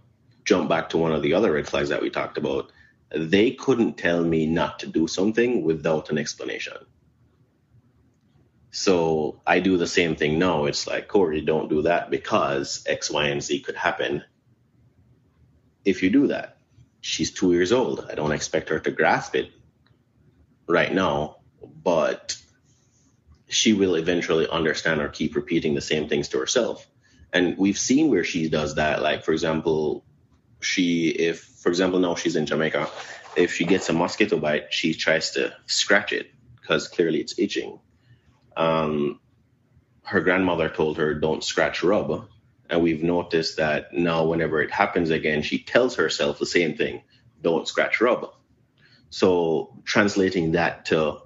jump back to one of the other red flags that we talked about they couldn't tell me not to do something without an explanation. So i do the same thing now. It's like corey don't do that because x y and z could happen. If you do that she's two years old. I don't expect her to grasp it right now but she will eventually understand or keep repeating the same things to herself. And we've seen where she does that. Like, for example, she, if, for example, now she's in Jamaica, if she gets a mosquito bite, she tries to scratch it because clearly it's itching. Um, her grandmother told her, don't scratch rub. And we've noticed that now, whenever it happens again, she tells herself the same thing don't scratch rub. So, translating that to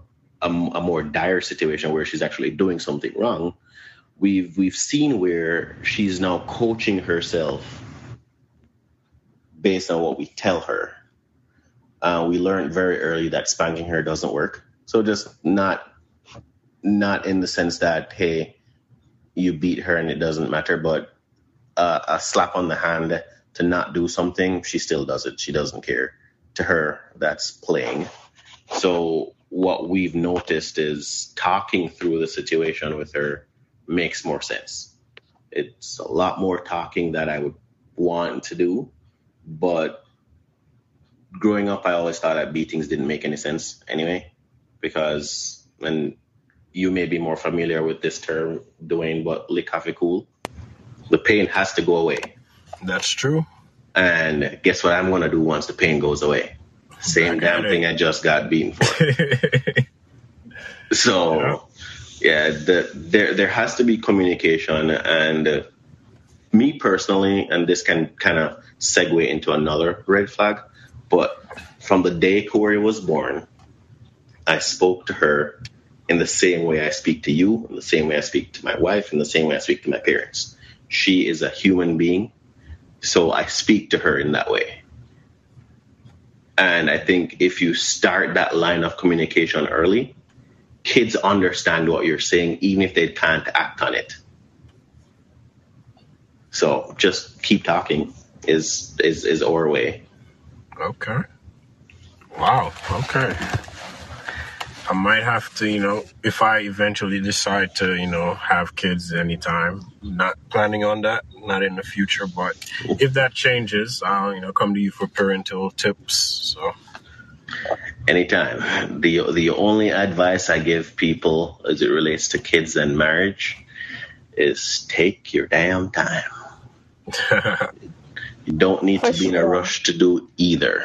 a, a more dire situation where she's actually doing something wrong, we've we've seen where she's now coaching herself based on what we tell her. Uh, we learned very early that spanking her doesn't work. So just not not in the sense that hey, you beat her and it doesn't matter, but uh, a slap on the hand to not do something, she still does it. She doesn't care. To her, that's playing. So what we've noticed is talking through the situation with her makes more sense. It's a lot more talking that I would want to do, but growing up, I always thought that beatings didn't make any sense anyway, because and you may be more familiar with this term, Dwayne, but cool. The pain has to go away. That's true. And guess what I'm gonna do once the pain goes away? Same damn thing. I just got beaten for. So, yeah, the, there there has to be communication, and uh, me personally, and this can kind of segue into another red flag. But from the day Corey was born, I spoke to her in the same way I speak to you, in the same way I speak to my wife, in the same way I speak to my parents. She is a human being, so I speak to her in that way. And I think if you start that line of communication early, kids understand what you're saying, even if they can't act on it. So just keep talking is is is our way. Okay. Wow. Okay. I might have to, you know, if I eventually decide to, you know, have kids anytime. Not planning on that, not in the future, but if that changes, I'll, you know, come to you for parental tips. So, Anytime. The the only advice I give people as it relates to kids and marriage is take your damn time. You don't need For to be in a rush to do either.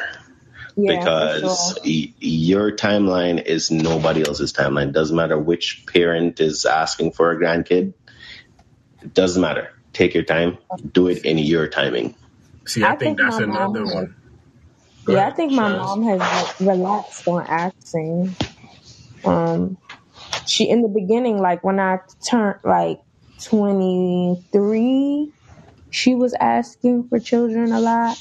Yeah, because sure. y- your timeline is nobody else's timeline. Doesn't matter which parent is asking for a grandkid. It doesn't matter. Take your time. Do it in your timing. see, I, I think, think that's my mom another one. Go Yeah, I think my Shaz. mom has like, relaxed on acting. Um, she in the beginning, like when I turned like twenty three, she was asking for children a lot,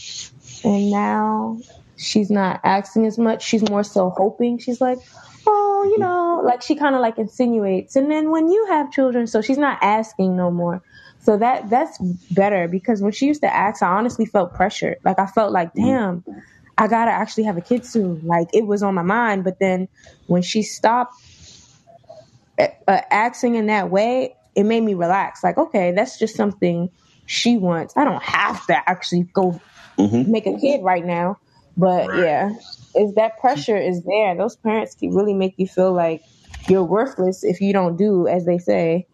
and now she's not asking as much. She's more so hoping. She's like, oh, you know, like she kind of like insinuates, and then when you have children, so she's not asking no more. So that that's better because when she used to ask, I honestly felt pressured. Like I felt like, damn, I gotta actually have a kid soon. Like it was on my mind, but then when she stopped uh, uh, asking in that way, it made me relax. Like, okay, that's just something she wants. I don't have to actually go hmm make a kid right now. But Right. yeah, is that pressure is there? Those parents can really make you feel like you're worthless if you don't do as they say.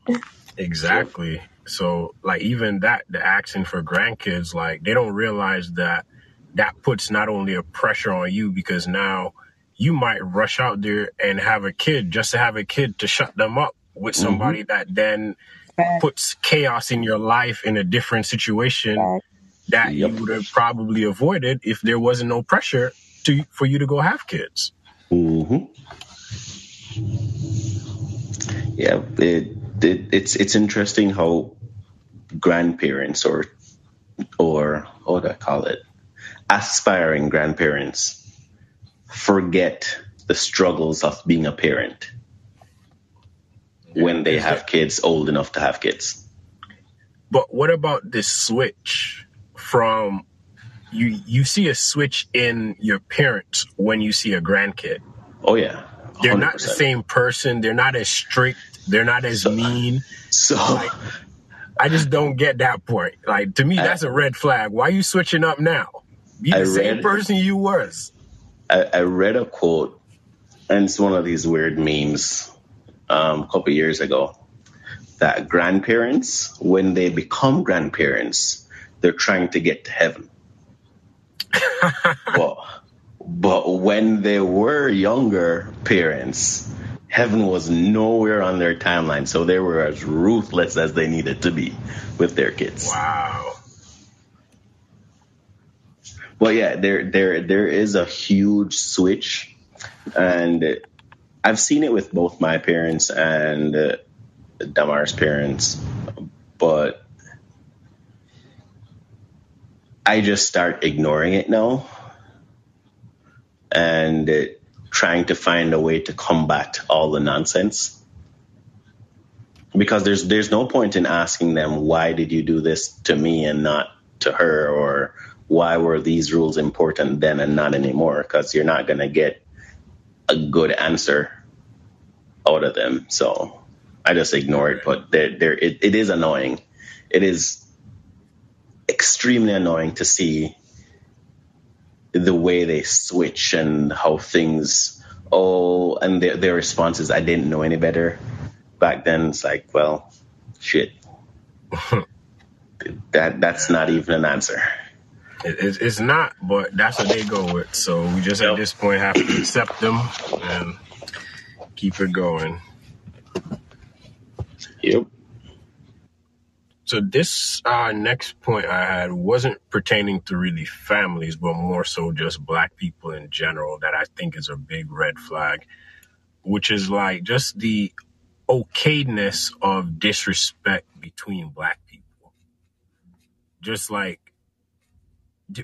Exactly. So, like, even that, the asking for grandkids, like, they don't realize that that puts not only a pressure on you because now you might rush out there and have a kid just to have a kid to shut them up with mm-hmm. somebody that then puts chaos in your life in a different situation. That Yep. you would have probably avoided if there wasn't no pressure to for you to go have kids. hmm Yeah, it, it it's it's interesting how grandparents or or what do I call it, aspiring grandparents forget the struggles of being a parent when they have kids old enough to have kids. But what about this switch from you you see a switch in your parents when you see a grandkid. Oh yeah, They're not the same person, they're not as strict, they're not as So- mean. So I just don't get that point. Like to me I- that's a red flag. Why are you switching up now? Be the same read- person you was. I, I read a quote, and it's one of these weird memes um, a couple years ago that grandparents, when they become grandparents, they're trying to get to heaven. but, but when they were younger parents, heaven was nowhere on their timeline, so they were as ruthless as they needed to be with their kids. Wow. Well, yeah, there there there is a huge switch, and I've seen it with both my parents and uh, Damar's parents, but I just start ignoring it now and uh, trying to find a way to combat all the nonsense. Because there's there's no point in asking them why did you do this to me and not to her? Or why were these rules important then and not anymore? Because you're not going to get a good answer out of them. So i just ignore it but there there it, it is annoying. It is extremely annoying to see the way they switch and how things oh and their, their responses i didn't know any better back then it's like well shit that that's not even an answer It, it's it's not, but that's what they go with. So we just Yep. at this point have to accept them and keep it going. Yep. So this uh, next point I had wasn't pertaining to really families, but more so just black people in general that I think is a big red flag, which is like just the okayness of disrespect between black people. Just like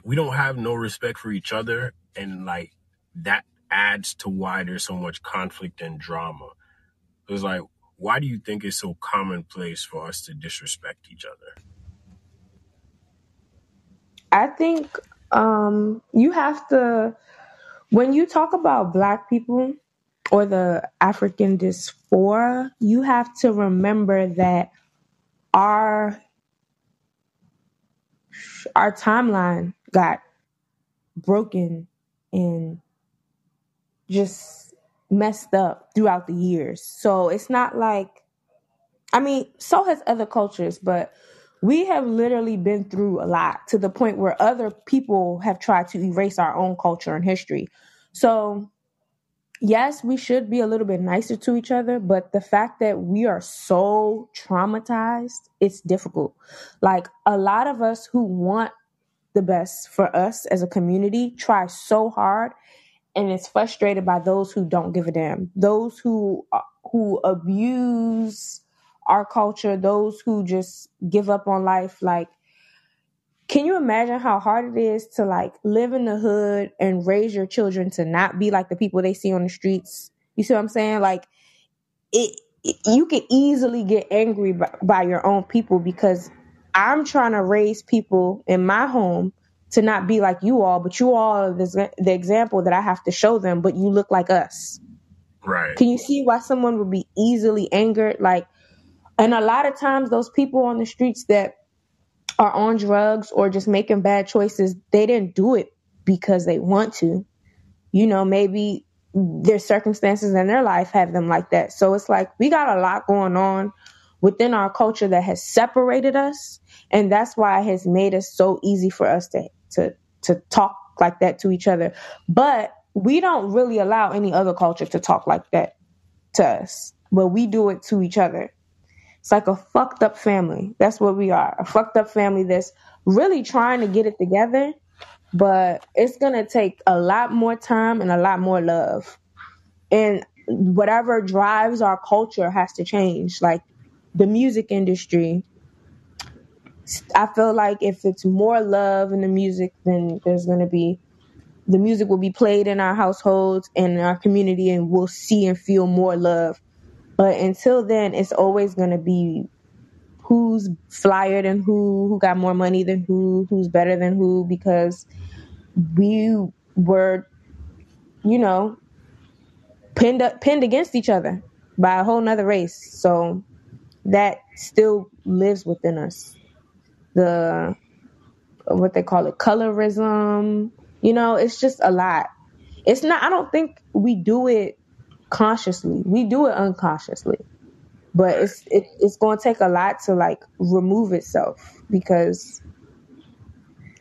we don't have no respect for each other, and like that adds to why there's so much conflict and drama. It's like, why do you think it's so commonplace for us to disrespect each other? I think um, you have to, when you talk about black people or the African diaspora, you have to remember that our our timeline got broken and just messed up throughout the years. So it's not like I mean, so has other cultures, but we have literally been through a lot to the point where other people have tried to erase our own culture and history. So, yes, we should be a little bit nicer to each other, but the fact that we are so traumatized, it's difficult. Like a lot of us who want the best for us as a community try so hard and it's frustrated by those who don't give a damn. Those who uh, who abuse our culture those who just give up on life. Like can you imagine how hard it is to like live in the hood and raise your children to not be like the people they see on the streets? You see what i'm saying? Like it, it you can easily get angry by, by your own people because i'm trying to raise people in my home to not be like you all but you all are the, the example that i have to show them but you look like us. Right. can you see why someone would be easily angered? Like and a lot of times those people on the streets that are on drugs or just making bad choices they didn't do it because they want to. You know maybe their circumstances in their life have them like that. So it's like we got a lot going on within our culture that has separated us and that's why it has made it so easy for us to to to talk like that to each other but we don't really allow any other culture to talk like that to us but we do it to each other it's like a fucked up family. That's what we are. A fucked up family that's really trying to get it together, but it's going to take a lot more time and a lot more love. And whatever drives our culture has to change. Like the music industry, I feel like if it's more love in the music, then there's going to be the music will be played in our households and in our community, and we'll see and feel more love. But until then, it's always going to be who's flyer than who, who got more money than who, who's better than who, because we were, you know, pinned up, pinned against each other by a whole nother race. So that still lives within us. The what they call it, colorism. You know, it's just a lot. It's not. I don't think we do it consciously. We do it unconsciously, but it's it, it's going to take a lot to like remove itself because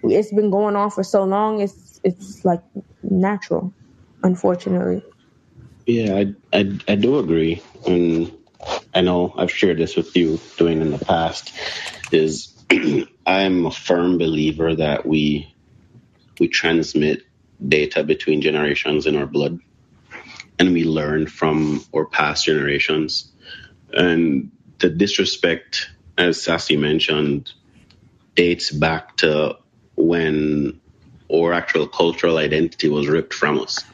it's been going on for so long. It's it's like natural, unfortunately. Yeah, I, I, I do agree. And I know I've shared this with you doing in the past is I'm a firm believer that we we transmit data between generations in our blood and we learn from our past generations. And the disrespect, as Sassy mentioned, dates back to when our actual cultural identity was ripped from us.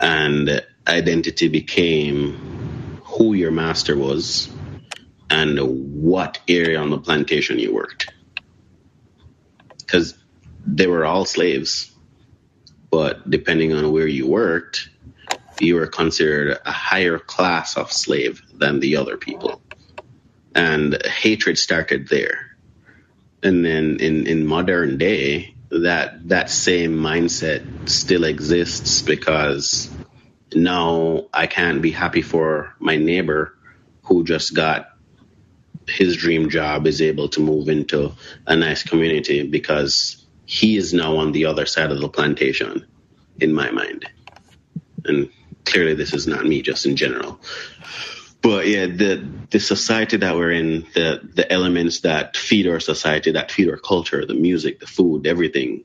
And identity became who your master was and what area on the plantation you worked. Because they were all slaves, but depending on where you worked, you were considered a higher class of slave than the other people. And hatred started there. And then in, in modern day, that that same mindset still exists because now I can't be happy for my neighbor who just got his dream job is able to move into a nice community because he is now on the other side of the plantation, in my mind. And clearly, this is not me, just in general. But yeah, the the society that we're in, the the elements that feed our society, that feed our culture, the music, the food, everything,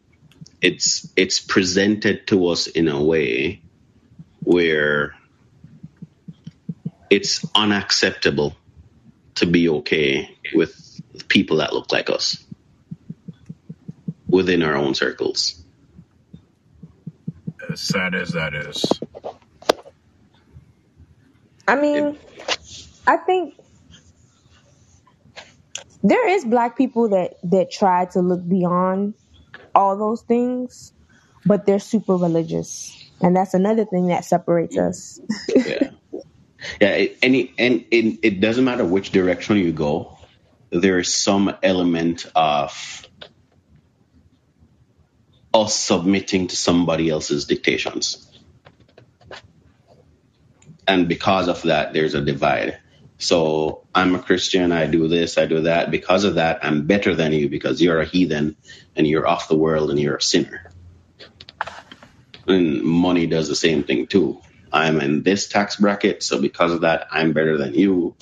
it's it's presented to us in a way where it's unacceptable to be okay with people that look like us within our own circles. As sad as that is. I mean, I think there is black people that that try to look beyond all those things, but they're super religious, and that's another thing that separates us. Yeah. Yeah, it, any and it, it doesn't matter which direction you go. There is some element of us submitting to somebody else's dictations, and because of that, there's a divide. So I'm a Christian. I do this. I do that. Because of that, I'm better than you because you're a heathen and you're off the world and you're a sinner. And money does the same thing too. I'm in this tax bracket, so because of that, I'm better than you.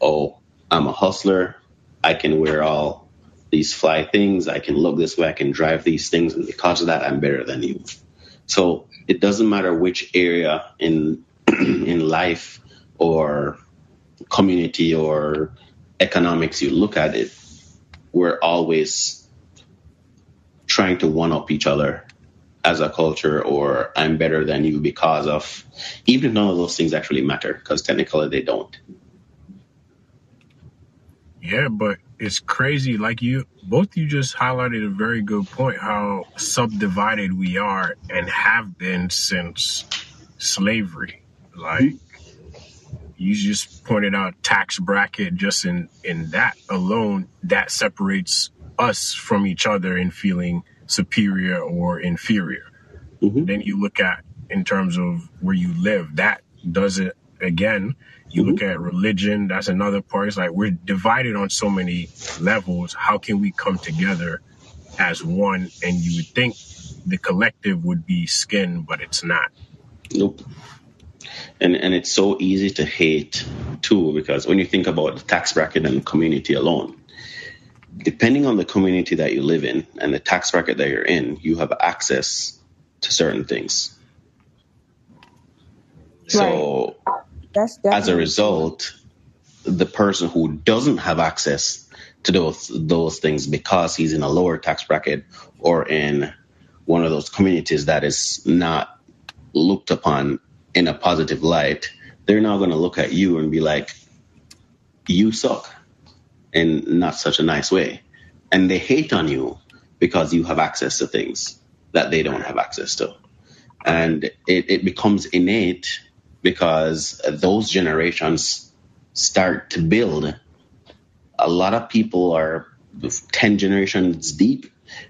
Oh, I'm a hustler. I can wear all these fly things. I can look this way. I can drive these things, and because of that, I'm better than you. So it doesn't matter which area in in life or community or economics you look at it. We're always trying to one up each other as a culture or I'm better than you because of even if none of those things actually matter because technically they don't. Yeah, but it's crazy. Like you, both you just highlighted a very good point how subdivided we are and have been since slavery. Like you just pointed out tax bracket just in in that alone that separates us from each other in feeling superior or inferior. Mhm. Then you look at in terms of where you live, that does it again. You look at religion, that's another part. It's like we're divided on so many levels. How can we come together as one? And you would think the collective would be skin, but it's not. Nope. And and it's so easy to hate too because when you think about the tax bracket and community alone, depending on the community that you live in and the tax bracket that you're in, you have access to certain things. So That's as a result, the person who doesn't have access to those those things because he's in a lower tax bracket or in one of those communities that is not looked upon in a positive light, they're now going to look at you and be like, "You suck," in not such a nice way, and they hate on you because you have access to things that they don't have access to, and it, it becomes innate because those generations start to build. A lot of people are 10 generations deep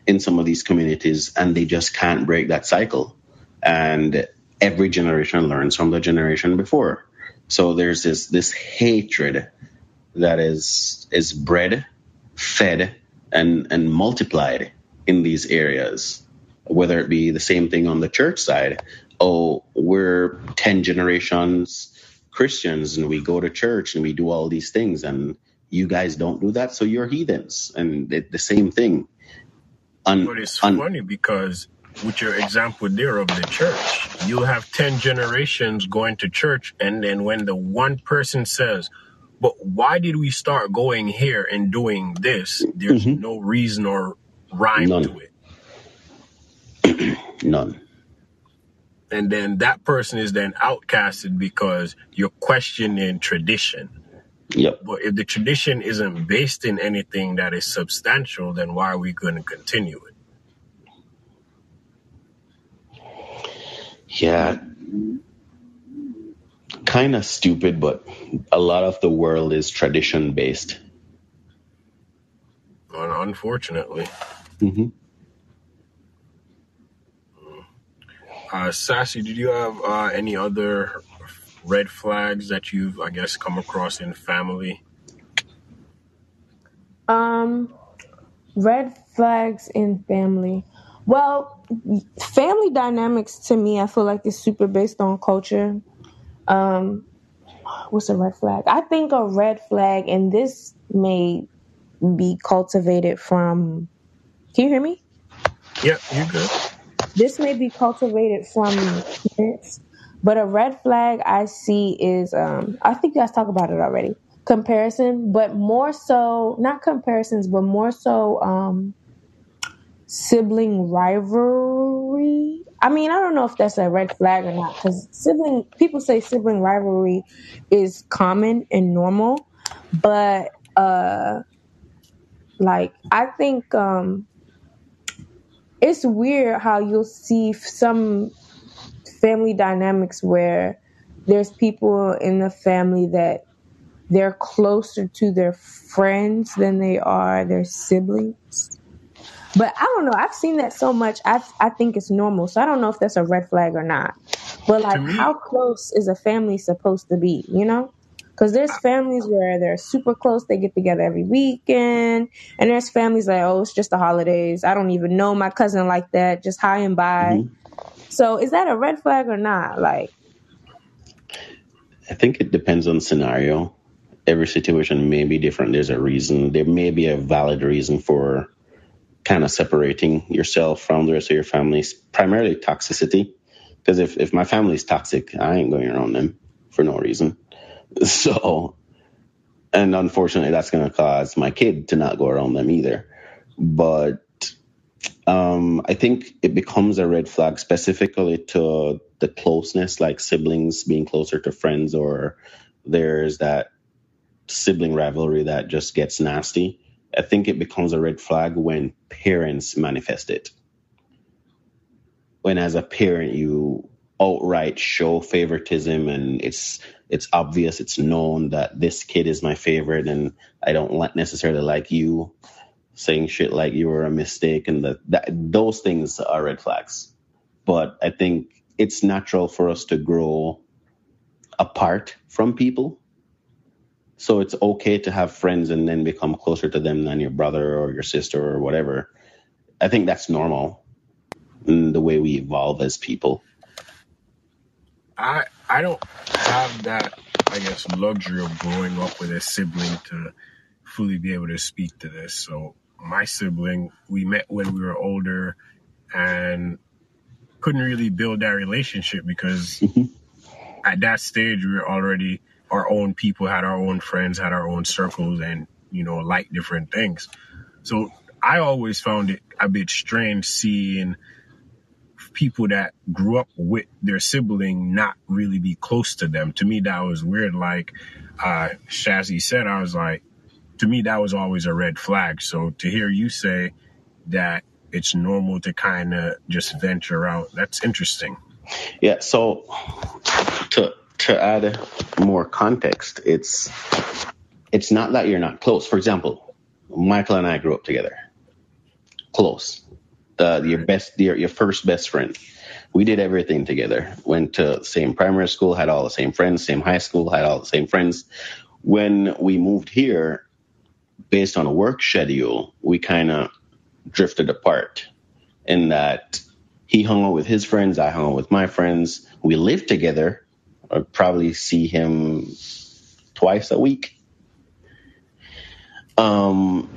in some of these communities and they just can't break that cycle. And every generation learns from the generation before. So there's this this hatred that is is bred fed and and multiplied in these areas whether it be the same thing on the church side oh we're 10 generations christians and we go to church and we do all these things and you guys don't do that so you're heathens and it, the same thing un, But it's un, funny because with your example there of the church, you'll have 10 generations going to church. And then when the one person says, but why did we start going here and doing this? There's Mhm. no reason or rhyme none to it. none And then that person is then outcasted because you're questioning tradition. yep But if the tradition isn't based in anything that is substantial, then why are we going to continue it? yeah kind of stupid but a lot of the world is tradition based Un- Unfortunately. hmm Uh, Sassy, did you have uh, any other red flags that you've, I guess, come across in family? Um, Red flags in family. Well, family dynamics to me, I feel like is super based on culture. Um, what's a red flag? I think a red flag, and this may be cultivated from. Can you hear me? Yeah, you're good. This may be cultivated from parents, but a red flag I see is. Um, I think you guys talked about it already. Comparison, but more so not comparisons, but more so um, sibling rivalry. I mean, I don't know if that's a red flag or not because sibling people say sibling rivalry is common and normal, but uh, like I think um, it's weird how you'll see some family dynamics where there's people in the family that they're closer to their friends than they are their siblings. But I don't know. I've seen that so much. I I think it's normal. So I don't know if that's a red flag or not. But like, me- how close is a family supposed to be? You know, because there's families where they're super close. They get together every weekend, and there's families like, oh, it's just the holidays. I don't even know my cousin like that. Just high and by. Mm-hmm. So is that a red flag or not? Like, I think it depends on scenario. Every situation may be different. There's a reason. There may be a valid reason for kind of separating yourself from the rest of your family. It's primarily toxicity. Because if, if my family's toxic, I ain't going around them for no reason. So, and unfortunately, that's going to cause my kid to not go around them either. But um, I think it becomes a red flag specifically to the closeness, like siblings being closer to friends, or there's that sibling rivalry that just gets nasty. I think it becomes a red flag when parents manifest it. When, as a parent, you outright show favoritism and it's it's obvious, it's known that this kid is my favorite, and I don't necessarily like you saying shit like you were a mistake, and that, that those things are red flags. But I think it's natural for us to grow apart from people. So it's okay to have friends and then become closer to them than your brother or your sister or whatever. I think that's normal in the way we evolve as people. I I don't have that I guess luxury of growing up with a sibling to fully be able to speak to this. So my sibling, we met when we were older and couldn't really build that relationship because at that stage we were already our own people, had our own friends, had our own circles and, you know, like different things. So I always found it a bit strange seeing people that grew up with their sibling not really be close to them. To me, that was weird. Like uh, Sassy said, I was like, to me, that was always a red flag. So to hear you say that it's normal to kind of just venture out, that's interesting. Yeah. So to to add more context, it's it's not that you're not close. For example, Michael and I grew up together, close. Uh, your best, your your first best friend. We did everything together. Went to the same primary school, had all the same friends. Same high school, had all the same friends. When we moved here, based on a work schedule, we kind of drifted apart. In that he hung out with his friends, I hung out with my friends. We lived together. I'd probably see him twice a week. Um,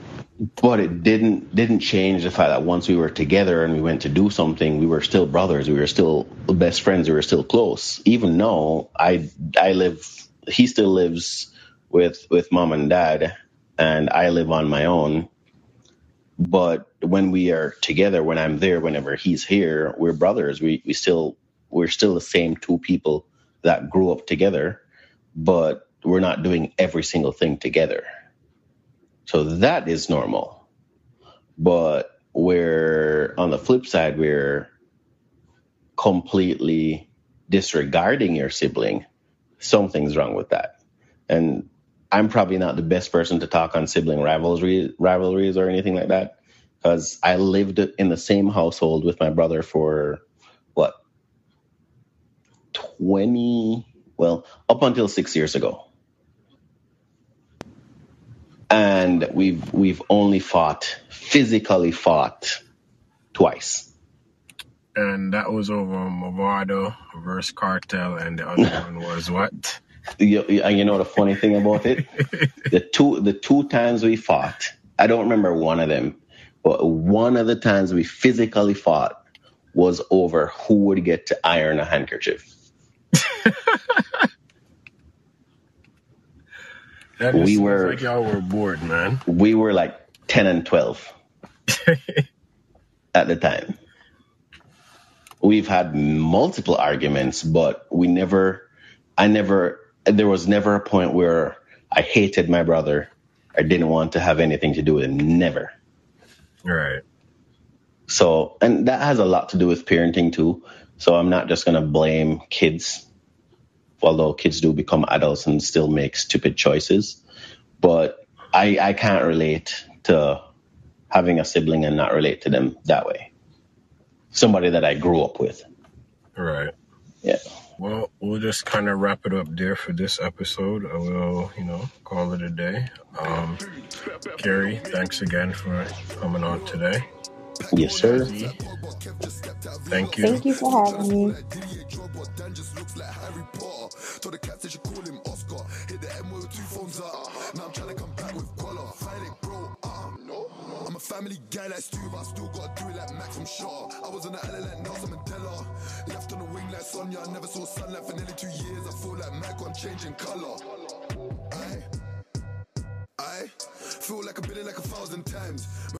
but it didn't didn't change the fact that once we were together and we went to do something, we were still brothers. We were still best friends. We were still close. Even though I I live, he still lives with with mom and dad, and I live on my own. But when we are together, when I'm there, whenever he's here, we're brothers. We we still we're still the same two people that grew up together, but we're not doing every single thing together. So that is normal. But we're on the flip side, we're completely disregarding your sibling, something's wrong with that. And I'm probably not the best person to talk on sibling rivalry, rivalries or anything like that because I lived in the same household with my brother for 20 well up until 6 years ago and we've we've only fought physically fought twice. And that was over Mavado versus Kartel, and the other one was what? You- and you know the funny thing about it, the two the two times we fought, I don't remember one of them, but one of the times we physically fought was over who would get to iron a handkerchief. That We were- like y'all were bored, man. We were like ten and twelve at the time. We've had multiple arguments, but we never, I never, there was never a point where I hated my brother or didn't want to have anything to do with him. Never. Right. So, and that has a lot to do with parenting too. So I'm not just going to blame kids, although kids do become adults and still make stupid choices. But I, I can't relate to having a sibling and not relate to them that way. Somebody that I grew up with. Right. Yeah. Well, we'll just kind of wrap it up there for this episode. and We'll, you know, call it a day. Um, Gary, thanks again for coming on today. Yes, sir. Thank you. Thank you for having me. Dan just looks like Harry Potter. Told the cat they should call him Oscar. Hit the M with two phones up. Now I'm trying to come back with collar. Fight it, bro. Um, no. I'm a family guy like Stu, but I still gotta do it like Max from Shaw. I was on the island like Nelson Mandela. Left on the wing like Sonya. I never saw sunlight for nearly two years. I feel like Mac on changing color. I, I feel like I've been in like a thousand times.